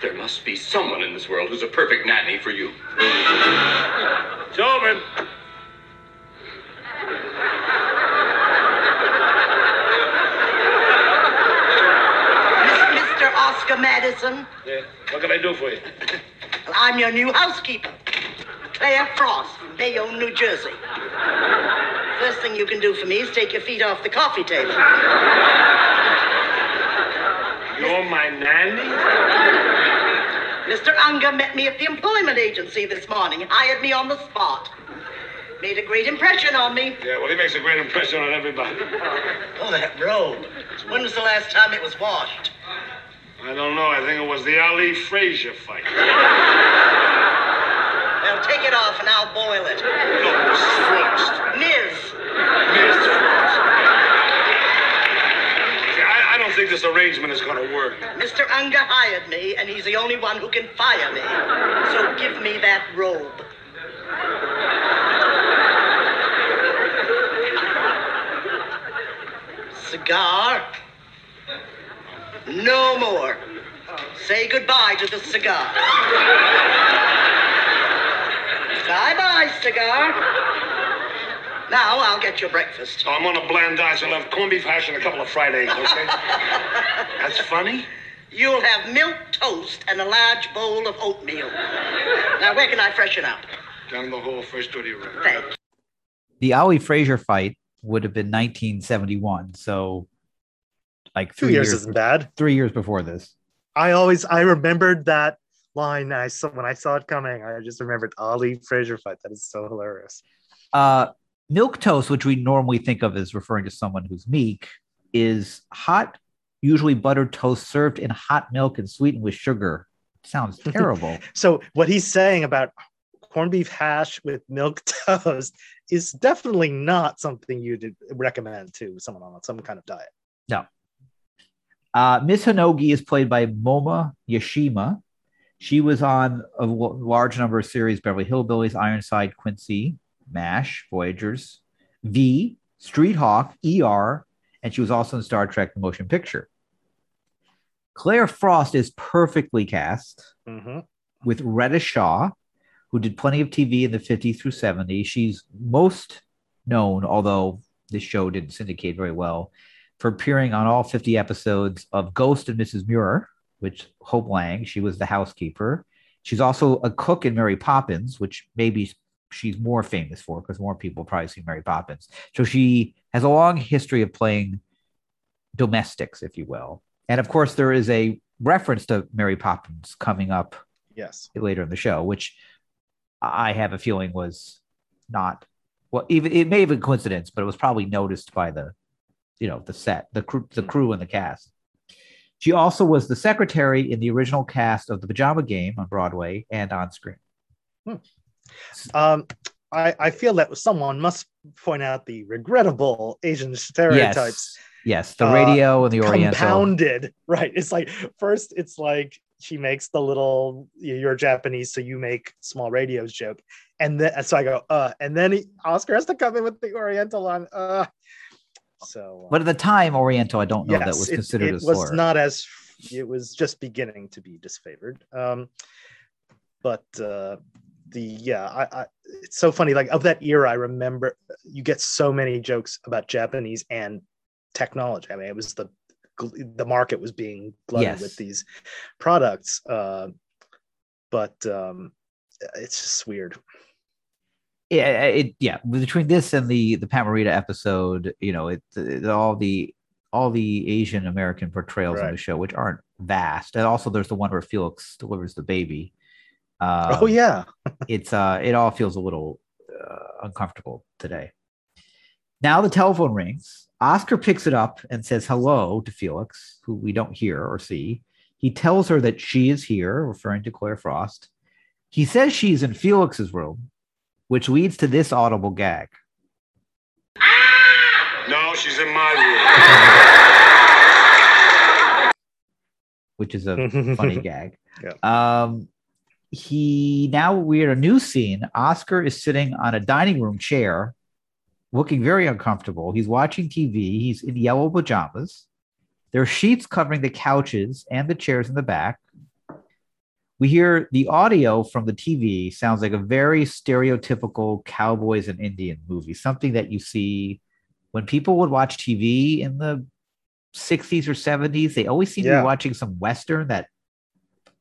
There must be someone in this world who's a perfect nanny for you. It's open. Mr. Oscar Madison, Yeah. What can I do for you? I'm your new housekeeper, Claire Frost from Bayonne, New Jersey. First thing you can do for me is take your feet off the coffee table. You're my nanny? Mr. Unger met me at the employment agency this morning, hired me on the spot. Made a great impression on me. Yeah, well, he makes a great impression on everybody. Oh, that robe. When was the last time it was washed? I don't know. I think it was the Ali Frazier fight. Take it off and I'll boil it. No, Mrs. Frost. Ms. Miss Frost. See, I, I don't think this arrangement is going to work. Mr. Unger hired me, and he's the only one who can fire me. So give me that robe. Cigar? No more. Say goodbye to the cigar. Bye bye, cigar. Now I'll get your breakfast. I'm on a bland diet, so I'll have corned beef hash and a couple of fried eggs, okay? That's funny? You'll have milk toast and a large bowl of oatmeal. Now, where can I freshen up? Down the hall, first door to your right. Thank you. The Ali Frazier fight would have been 1971. So, like Two three years years, isn't bad. three years before this. I always I remembered that line. I saw when I saw it coming. I just remembered Ali Frazier fight. That is so hilarious. Uh, milk toast, which we normally think of as referring to someone who's meek, is hot, usually buttered toast served in hot milk and sweetened with sugar. Sounds terrible. So what he's saying about corned beef hash with milk toast is definitely not something you'd recommend to someone on some kind of diet. no. Uh, Miss Hanogi is played by Momo Yashima. She was on a large number of series Beverly Hillbillies, Ironside, Quincy, MASH, Voyagers, V, Street Hawk, ER, and she was also in Star Trek: The Motion Picture. Claire Frost is perfectly cast hmm with Reta Shaw, who did plenty of TV in the 50s through 70s. She's most known, although this show didn't syndicate very well, for appearing on all 50 episodes of Ghost and Mrs. Muir, which Hope Lange, she was the housekeeper. She's also a cook in Mary Poppins, which maybe she's more famous for because more people probably see Mary Poppins. So she has a long history of playing domestics, if you will. And of course, there is a reference to Mary Poppins coming up Yes. later in the show, which I have a feeling was not well. Even it may have been coincidence, but it was probably noticed by the, you know, the set, the crew, the mm. crew, and the cast. She also was the secretary in the original cast of The Pajama Game on Broadway and on screen. Um, I, I feel that someone must point out the regrettable Asian stereotypes Yes, yes the Uh, radio and the Oriental. compounded. Right. It's like first it's like she makes the little you're Japanese, so you make small radios joke. And then so I go, uh, and then he, Oscar has to come in with the Oriental on uh so uh, But at the time, Oriental, I don't know that was considered it, a was not as it was just beginning to be disfavored. Um but uh the yeah, I, I it's so funny. Like of that era, I remember you get so many jokes about Japanese and technology. I mean, it was the the market was being glutted Yes. with these products. Uh, but um, it's just weird. Yeah, it yeah. Between this and the the Pat Morita episode, you know, it, it all the all the Asian American portrayals in the show, which aren't vast, and also there's the one where Felix delivers the baby. Um, oh yeah, it's uh, it all feels a little uh, uncomfortable today. Now the telephone rings. Oscar picks it up and says hello to Felix, who we don't hear or see. He tells her that she is here, referring to Claire Frost. He says she's in Felix's room, which leads to this audible gag. No, she's in my room. which is a funny gag. Yeah. Um, he now we're at a new scene. Oscar is sitting on a dining room chair, looking very uncomfortable. He's watching TV. He's in yellow pajamas. There are sheets covering the couches and the chairs in the back. We hear the audio from the TV sounds like a very stereotypical cowboys and Indian movie, something that you see when people would watch TV in the 60s or 70s. They always seem to be watching some Western that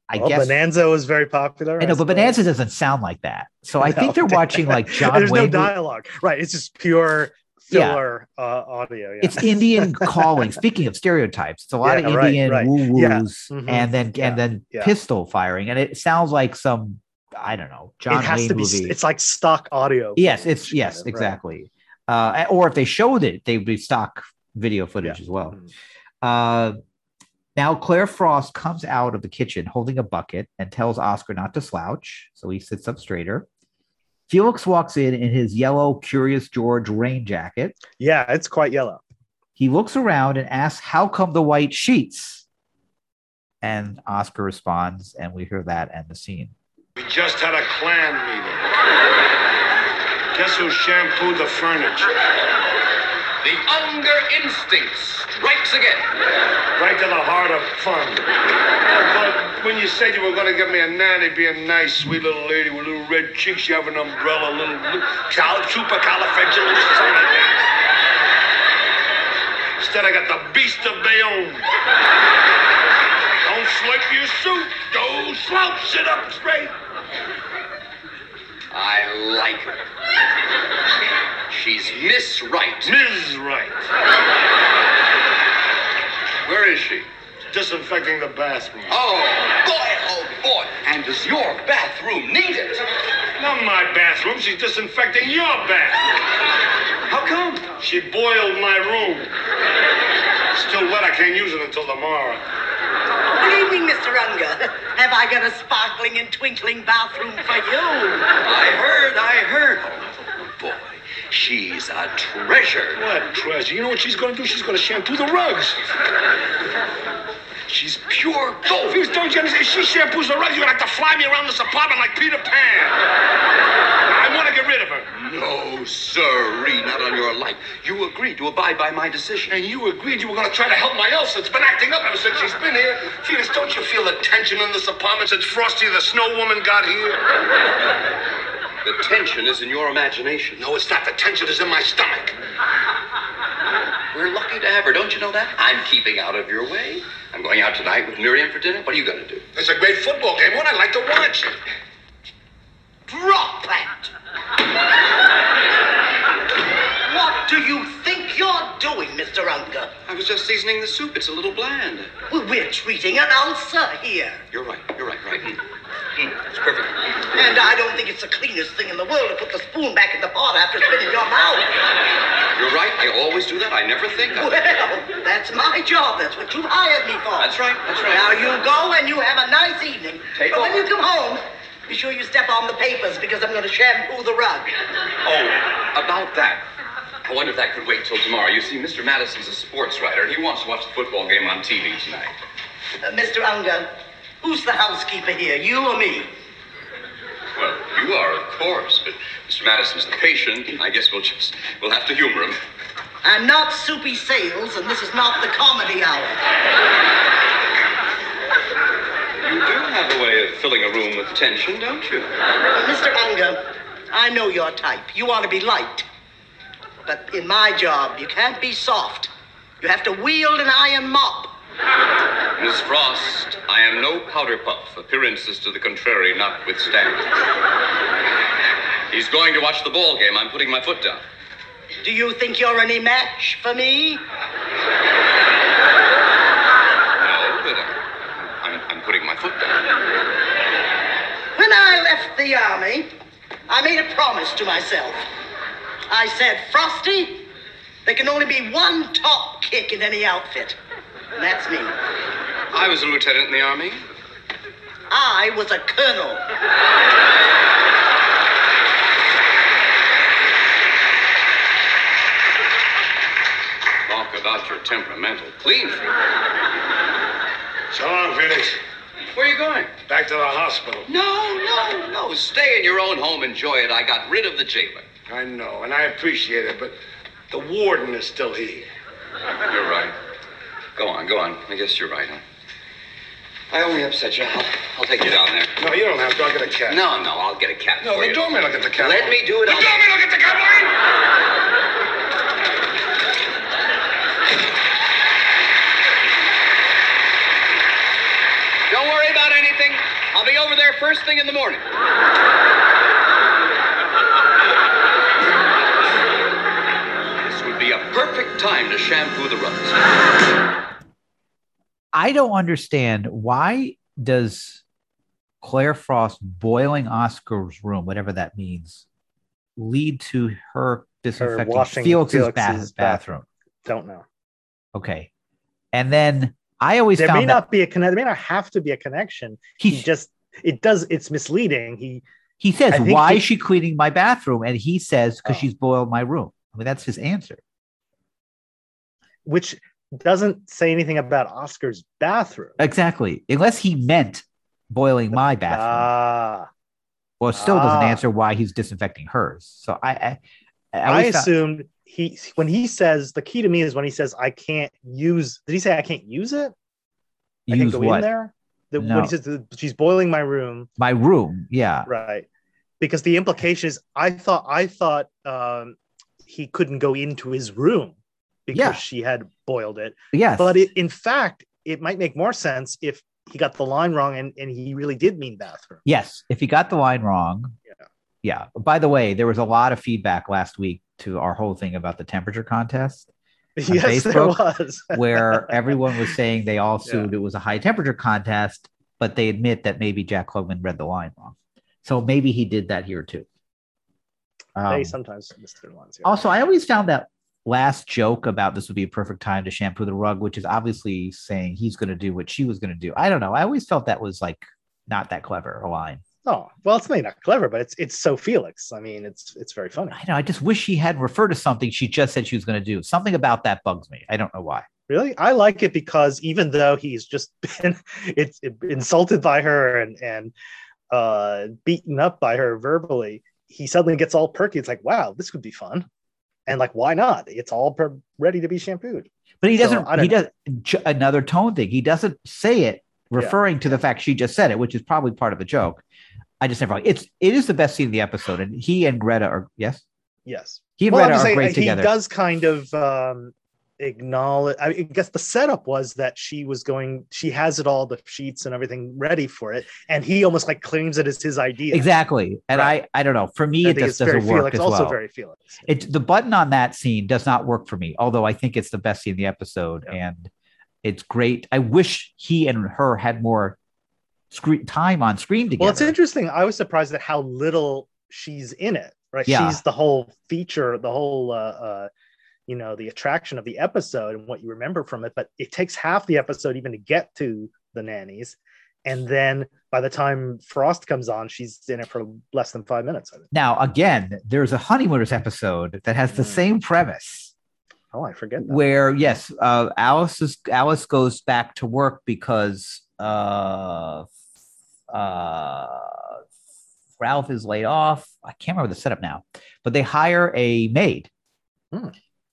I well, guess Bonanza was very popular. I know, but. Bonanza doesn't sound like that. So I No, think they're watching like John There's Wayne. no dialogue, right? It's just pure Yeah. uh, audio. Yeah. It's Indian calling. Speaking of stereotypes, it's a lot Yeah, of Indian right. woo Yeah. woos Mhm. and then and then pistol firing, and it sounds like some I don't know John it has Wayne to be. It's like stock audio. yes, it's kind yes, of, right. exactly. Uh, or if they showed it, they would be stock video footage as well. Mhm. Uh, now Claire Frost comes out of the kitchen holding a bucket and tells Oscar not to slouch, so he sits up straighter. Felix walks in in his yellow Curious George rain jacket. Yeah, it's quite yellow. He looks around and asks, How come the white sheets? And Oscar responds, and we hear that and the scene. We just had a Klan meeting. Guess who shampooed the furniture? The Unger instinct strikes again. Right to the heart of fun. But when you said you were going to get me a nanny, be a nice, sweet little lady with little red cheeks, you have an umbrella, little, little cal, supercalifragilistic. Instead, I got the beast of Bayonne. Don't swipe your suit. Don't slouch. Sit up straight. I like her. She's Miss Wright. Ms. Wright. Where is she? Disinfecting the bathroom. Oh, boy, oh, boy. And does your bathroom need it? Not my bathroom. She's disinfecting your bathroom. How come? She boiled my room. Still wet. I can't use it until tomorrow. Good evening, Mr. Unger. Have I got a sparkling and twinkling bathroom for you? I heard, I heard. Oh, boy. She's a treasure. What treasure? You know what she's going to do? She's going to shampoo the rugs. She's pure gold. Felix, don't you understand? She shampoos the rugs, you're gonna have to fly me around this apartment like Peter Pan. I want to get rid of her. No, sirree, not on your life. You agreed to abide by my decision. And you agreed you were gonna try to help my ulcer. It's been acting up ever since she's been here. Felix, don't you feel the tension in this apartment since Frosty the Snow Woman got here? The tension is in your imagination. No, it's not. The tension is in my stomach. We're lucky to have her, don't you know that? I'm keeping out of your way. I'm going out tonight with Miriam for dinner. What are you going to do? It's a great football game. One I'd like to watch it. Drop that! What do you think you're doing, Mr. Unger? I was just seasoning the soup. It's a little bland. Well, we're treating an ulcer here. You're right. You're right. Right. Mm. Mm, It's perfect. And I don't think it's the cleanest thing in the world to put the spoon back in the pot after it's been in your mouth. You're right. I always do that. I never think of Well, that's my job. That's what you hired me for. That's right. That's right. Now you go and you have a nice evening. Take but when you come home, be sure you step on the papers because I'm going to shampoo the rug. Oh, about that. I wonder if that could wait till tomorrow. You see, Mr. Madison's a sports writer. and He wants to watch the football game on TV tonight. Uh, Mr. Unger, who's the housekeeper here, you or me? Well, you are, of course, but Mr. Madison's the patient. I guess we'll just we'll have to humor him. I'm not Soupy Sales, and this is not the comedy hour. You do have a way of filling a room with tension, don't you? But Mr. Unger, I know your type. You want to be light. But in my job, you can't be soft. You have to wield an iron mop. Miss Frost, I am no powder puff, appearances to the contrary notwithstanding. He's going to watch the ball game. I'm putting my foot down. Do you think you're any match for me? No, but I'm, I'm, I'm putting my foot down. When I left the army, I made a promise to myself. I said, Frosty, there can only be one top kick in any outfit. And that's me. I was a lieutenant in the army. I was a colonel. Talk about your temperamental clean freak. So long, Felix. Where are you going? Back to the hospital. No, no, no. Stay in your own home. Enjoy it. I got rid of the jailer. I know, and I appreciate it, but the warden is still here. You're right. Go on, go on. I guess you're right, huh? I only upset you. I'll, I'll take you down there. No, you don't have to. I'll get a cat. No, no, I'll get a cat No, for the you. doorman will get the cat. Let me do it. The I'll- doorman will get the cat. Wait! Don't worry about anything. I'll be over there first thing in the morning. Time to shampoo the rugs. I don't understand why does Claire Frost boiling Oscar's room, whatever that means, lead to her disinfecting washing Felix's, Felix's bath- bathroom. Don't know. Okay, and then I always There found may that not be a connection. There may not have to be a connection. He he just it does. It's misleading. He he says, "Why he- is she cleaning my bathroom?" And he says, "Because Oh. she's boiled my room." I mean, that's his answer. Which doesn't say anything about Oscar's bathroom. Exactly, unless he meant boiling my bathroom. Ah, well, it still doesn't ah. answer why he's disinfecting hers. So I, I, I, I assumed he when he says the key to me is when he says I can't use. Did he say I can't use it? I use can go what in there. The, No. When he says she's boiling my room, my room. Yeah, right? Because the implication is, I thought I thought um, he couldn't go into his room because Yeah. she had boiled it. yes, But it, in fact, it might make more sense if he got the line wrong and, and he really did mean bathroom. Yes, if he got the line wrong. Yeah. Yeah. By the way, there was a lot of feedback last week to our whole thing about the temperature contest, yes, there was. where everyone was saying they all Yeah. it was a high temperature contest, but they admit that maybe Jack Klugman read the line wrong. So maybe he did that here too. they Um, sometimes miss their lines. yeah. also, I always found that last joke about this would be a perfect time to shampoo the rug, which is obviously saying he's going to do what she was going to do. I don't know. I always felt that was like not that clever a line. Oh, well, it's maybe not clever, but it's it's so Felix. I mean, it's it's very funny. I know. I just wish she had referred to something she just said she was going to do. Something about that bugs me. I don't know why. Really, I like it because even though he's just been it's it, insulted by her and and uh, beaten up by her verbally, he suddenly gets all perky. It's like, wow, this could be fun, and like, why not? It's all ready to be shampooed. But he doesn't. Don't he does j- another tone thing. He doesn't say it referring to the fact she just said it, which is probably part of the joke. I just never. It's it is the best scene in the episode, and he and Greta are yes. Yes. He and Well, Greta are saying, great he together. does kind of um, acknowledge. I guess the setup was that she was going. She has it all, the sheets and everything ready for it, and he almost like claims it as his idea. Exactly, and Right. I I don't know. For me, I it just doesn't work Felix. as Also well. very Felix. It the button on that scene does not work for me. Although I think it's the best scene in the episode, Yeah. and it's great. I wish he and her had more screen time on screen together. Well, it's interesting. I was surprised at how little she's in it. Right, Yeah. she's the whole feature, the whole, uh, uh, you know, the attraction of the episode and what you remember from it. But it takes half the episode even to get to the nannies, and then by the time Frost comes on, she's in it for less than five minutes. I think. Now, again, there's a honeymooners episode that has the Mm. same premise Oh, I forget. That. where yes, uh, Alice is Alice goes back to work because uh, uh, Ralph is laid off. I can't remember the setup now, but they hire a maid, Hmm.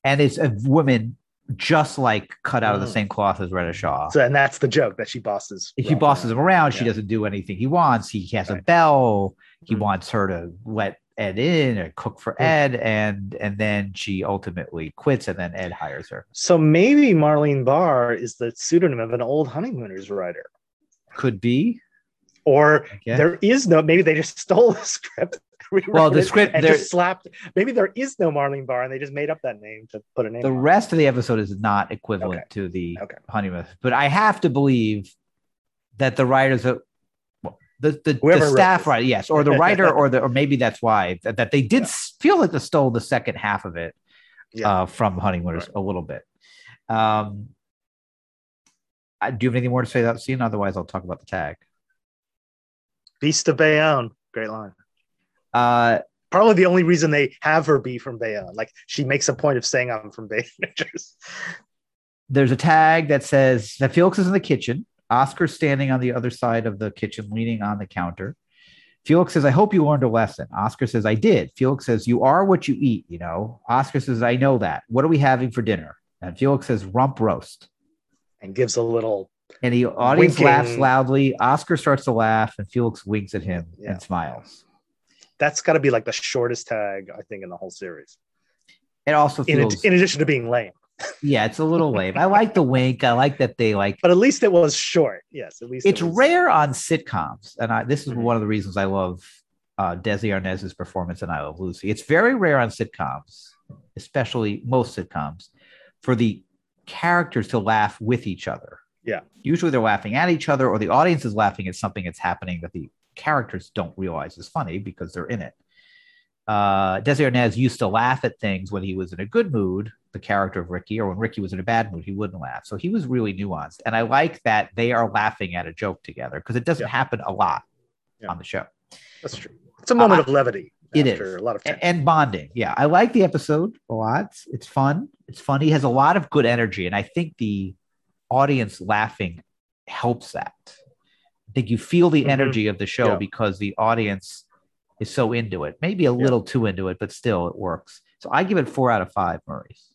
And it's a woman just like cut out of the Hmm. same cloth as Reta Shaw. So, and that's the joke that she bosses. She bosses him around, she doesn't do anything he wants. He has a Right. bell. He Mhm. wants her to let Ed in or cook for Mhm. Ed, and and then she ultimately quits, and then Ed hires her. So maybe Marlene Barr is the pseudonym of an old honeymooners writer, Could be. or there is no. Maybe they just stole the script. Well, the script- and there- just slapped. Maybe there is no Marlene Barr, and they just made up that name to put a name. The on. rest of the episode is not equivalent Okay. to the Okay. honeymoon, but I have to believe that the writers well, The, the, the staff writer, yes, or the writer, or the or maybe that's why that, that they did s- feel like they stole the second half of it Yeah. uh, from Honeymooners a little bit. Um, I, do you have anything more to say about that scene? Otherwise, I'll talk about the tag. Beast of Bayonne. Great line. Uh, Probably the only reason they have her be from Bayonne. Like she makes a point of saying I'm from Bayonne. there's a tag that says that Felix is in the kitchen. Oscar's standing on the other side of the kitchen, leaning on the counter. Felix says, I hope you learned a lesson. Oscar says, I did. Felix says, You are what you eat, you know. Oscar says, I know that. What are we having for dinner? And Felix says, Rump roast. and gives a little. And the audience Winking. laughs loudly. Oscar starts to laugh, and Felix winks at him Yeah. and smiles. That's got to be like the shortest tag I think in the whole series. It also In, feels, ad- in addition to being lame, yeah, it's a little lame. I like the wink. I like that they like but at least it was short. Yes, at least it it's was- rare on sitcoms, and I, this is Mhm. one of the reasons I love uh, Desi Arnaz's performance in I Love Lucy. It's very rare on sitcoms, especially most sitcoms, for the characters to laugh with each other. Yeah. Usually they're laughing at each other, or the audience is laughing at something that's happening that the characters don't realize is funny because they're in it. Uh, Desi Arnaz used to laugh at things when he was in a good mood, the character of Ricky, or when Ricky was in a bad mood, he wouldn't laugh. So he was really nuanced. And I like that they are laughing at a joke together because it doesn't Yeah. happen a lot Yeah. on the show. That's true. It's a moment Uh, of levity. it is. a lot of and bonding. Yeah, I like the episode a lot. It's, it's fun. It's funny. He has a lot of good energy, and I think the audience laughing helps that. I think you feel the Mhm. energy of the show Yeah. because the audience is so into it. Maybe a little too into it, but still it works. So I give it four out of five Murrays.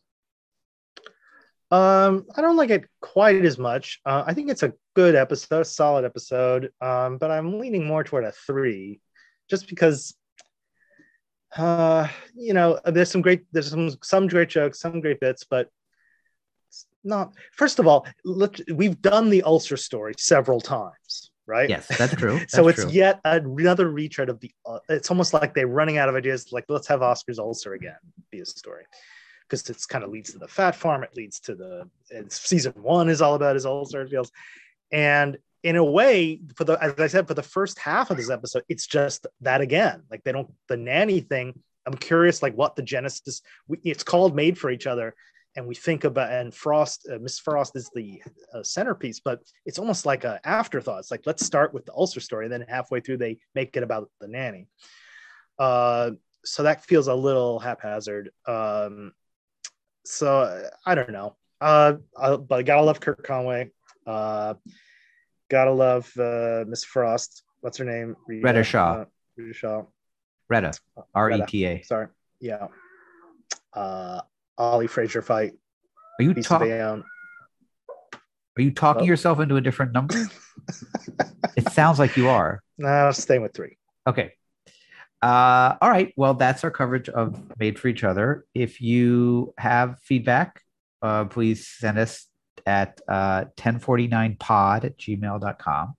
Um, I don't like it quite as much. Uh, I think it's a good episode, a solid episode. Um, but I'm leaning more toward a three, just because. Uh, you know, there's some great, there's some some great jokes, some great bits, but it's not. First of all, look, we've done the ulcer story several times, right? Yes, that's true. That's so it's true. yet another retread of the. Uh, it's almost like they're running out of ideas. Like let's have Oscar's ulcer again be a story, because it's kind of leads to the fat farm. It leads to the it's, season one is all about his ulcer feels, and in a way, for the as I said, for the first half of this episode, it's just that again. Like they don't the nanny thing. I'm curious, like what the genesis. It's called Made for Each Other, and we think about and Frost, uh, Miss Frost is the uh, centerpiece, but it's almost like an afterthought. It's like let's start with the ulcer story, and then halfway through they make it about the nanny. Uh, so that feels a little haphazard. Um, so I don't know. Uh, I, but I gotta love Kurt Conway. Uh, gotta love uh, Miss Frost. What's her name? Reta Shaw. Uh, Reta Shaw. Reta, R E T A. Sorry. Yeah. Ali Frazier fight. Are you talking? Are you talking Well- yourself into a different number? it sounds like you are. No, I'm staying with three. Okay. Uh, all right. Well, that's our coverage of Made for Each Other. If you have feedback, uh, please send us at uh, 1049pod at gmail.com.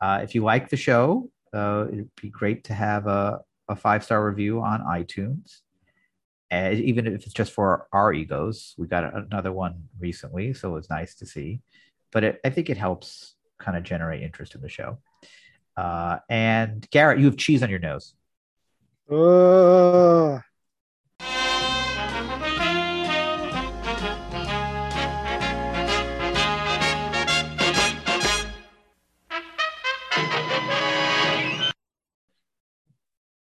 Uh, if you like the show, uh, it'd be great to have a, a five star review on iTunes. And even if it's just for our egos, we got another one recently, so it's nice to see. But it, I think it helps kind of generate interest in the show. Uh, and Garrett, you have cheese on your nose. Oh,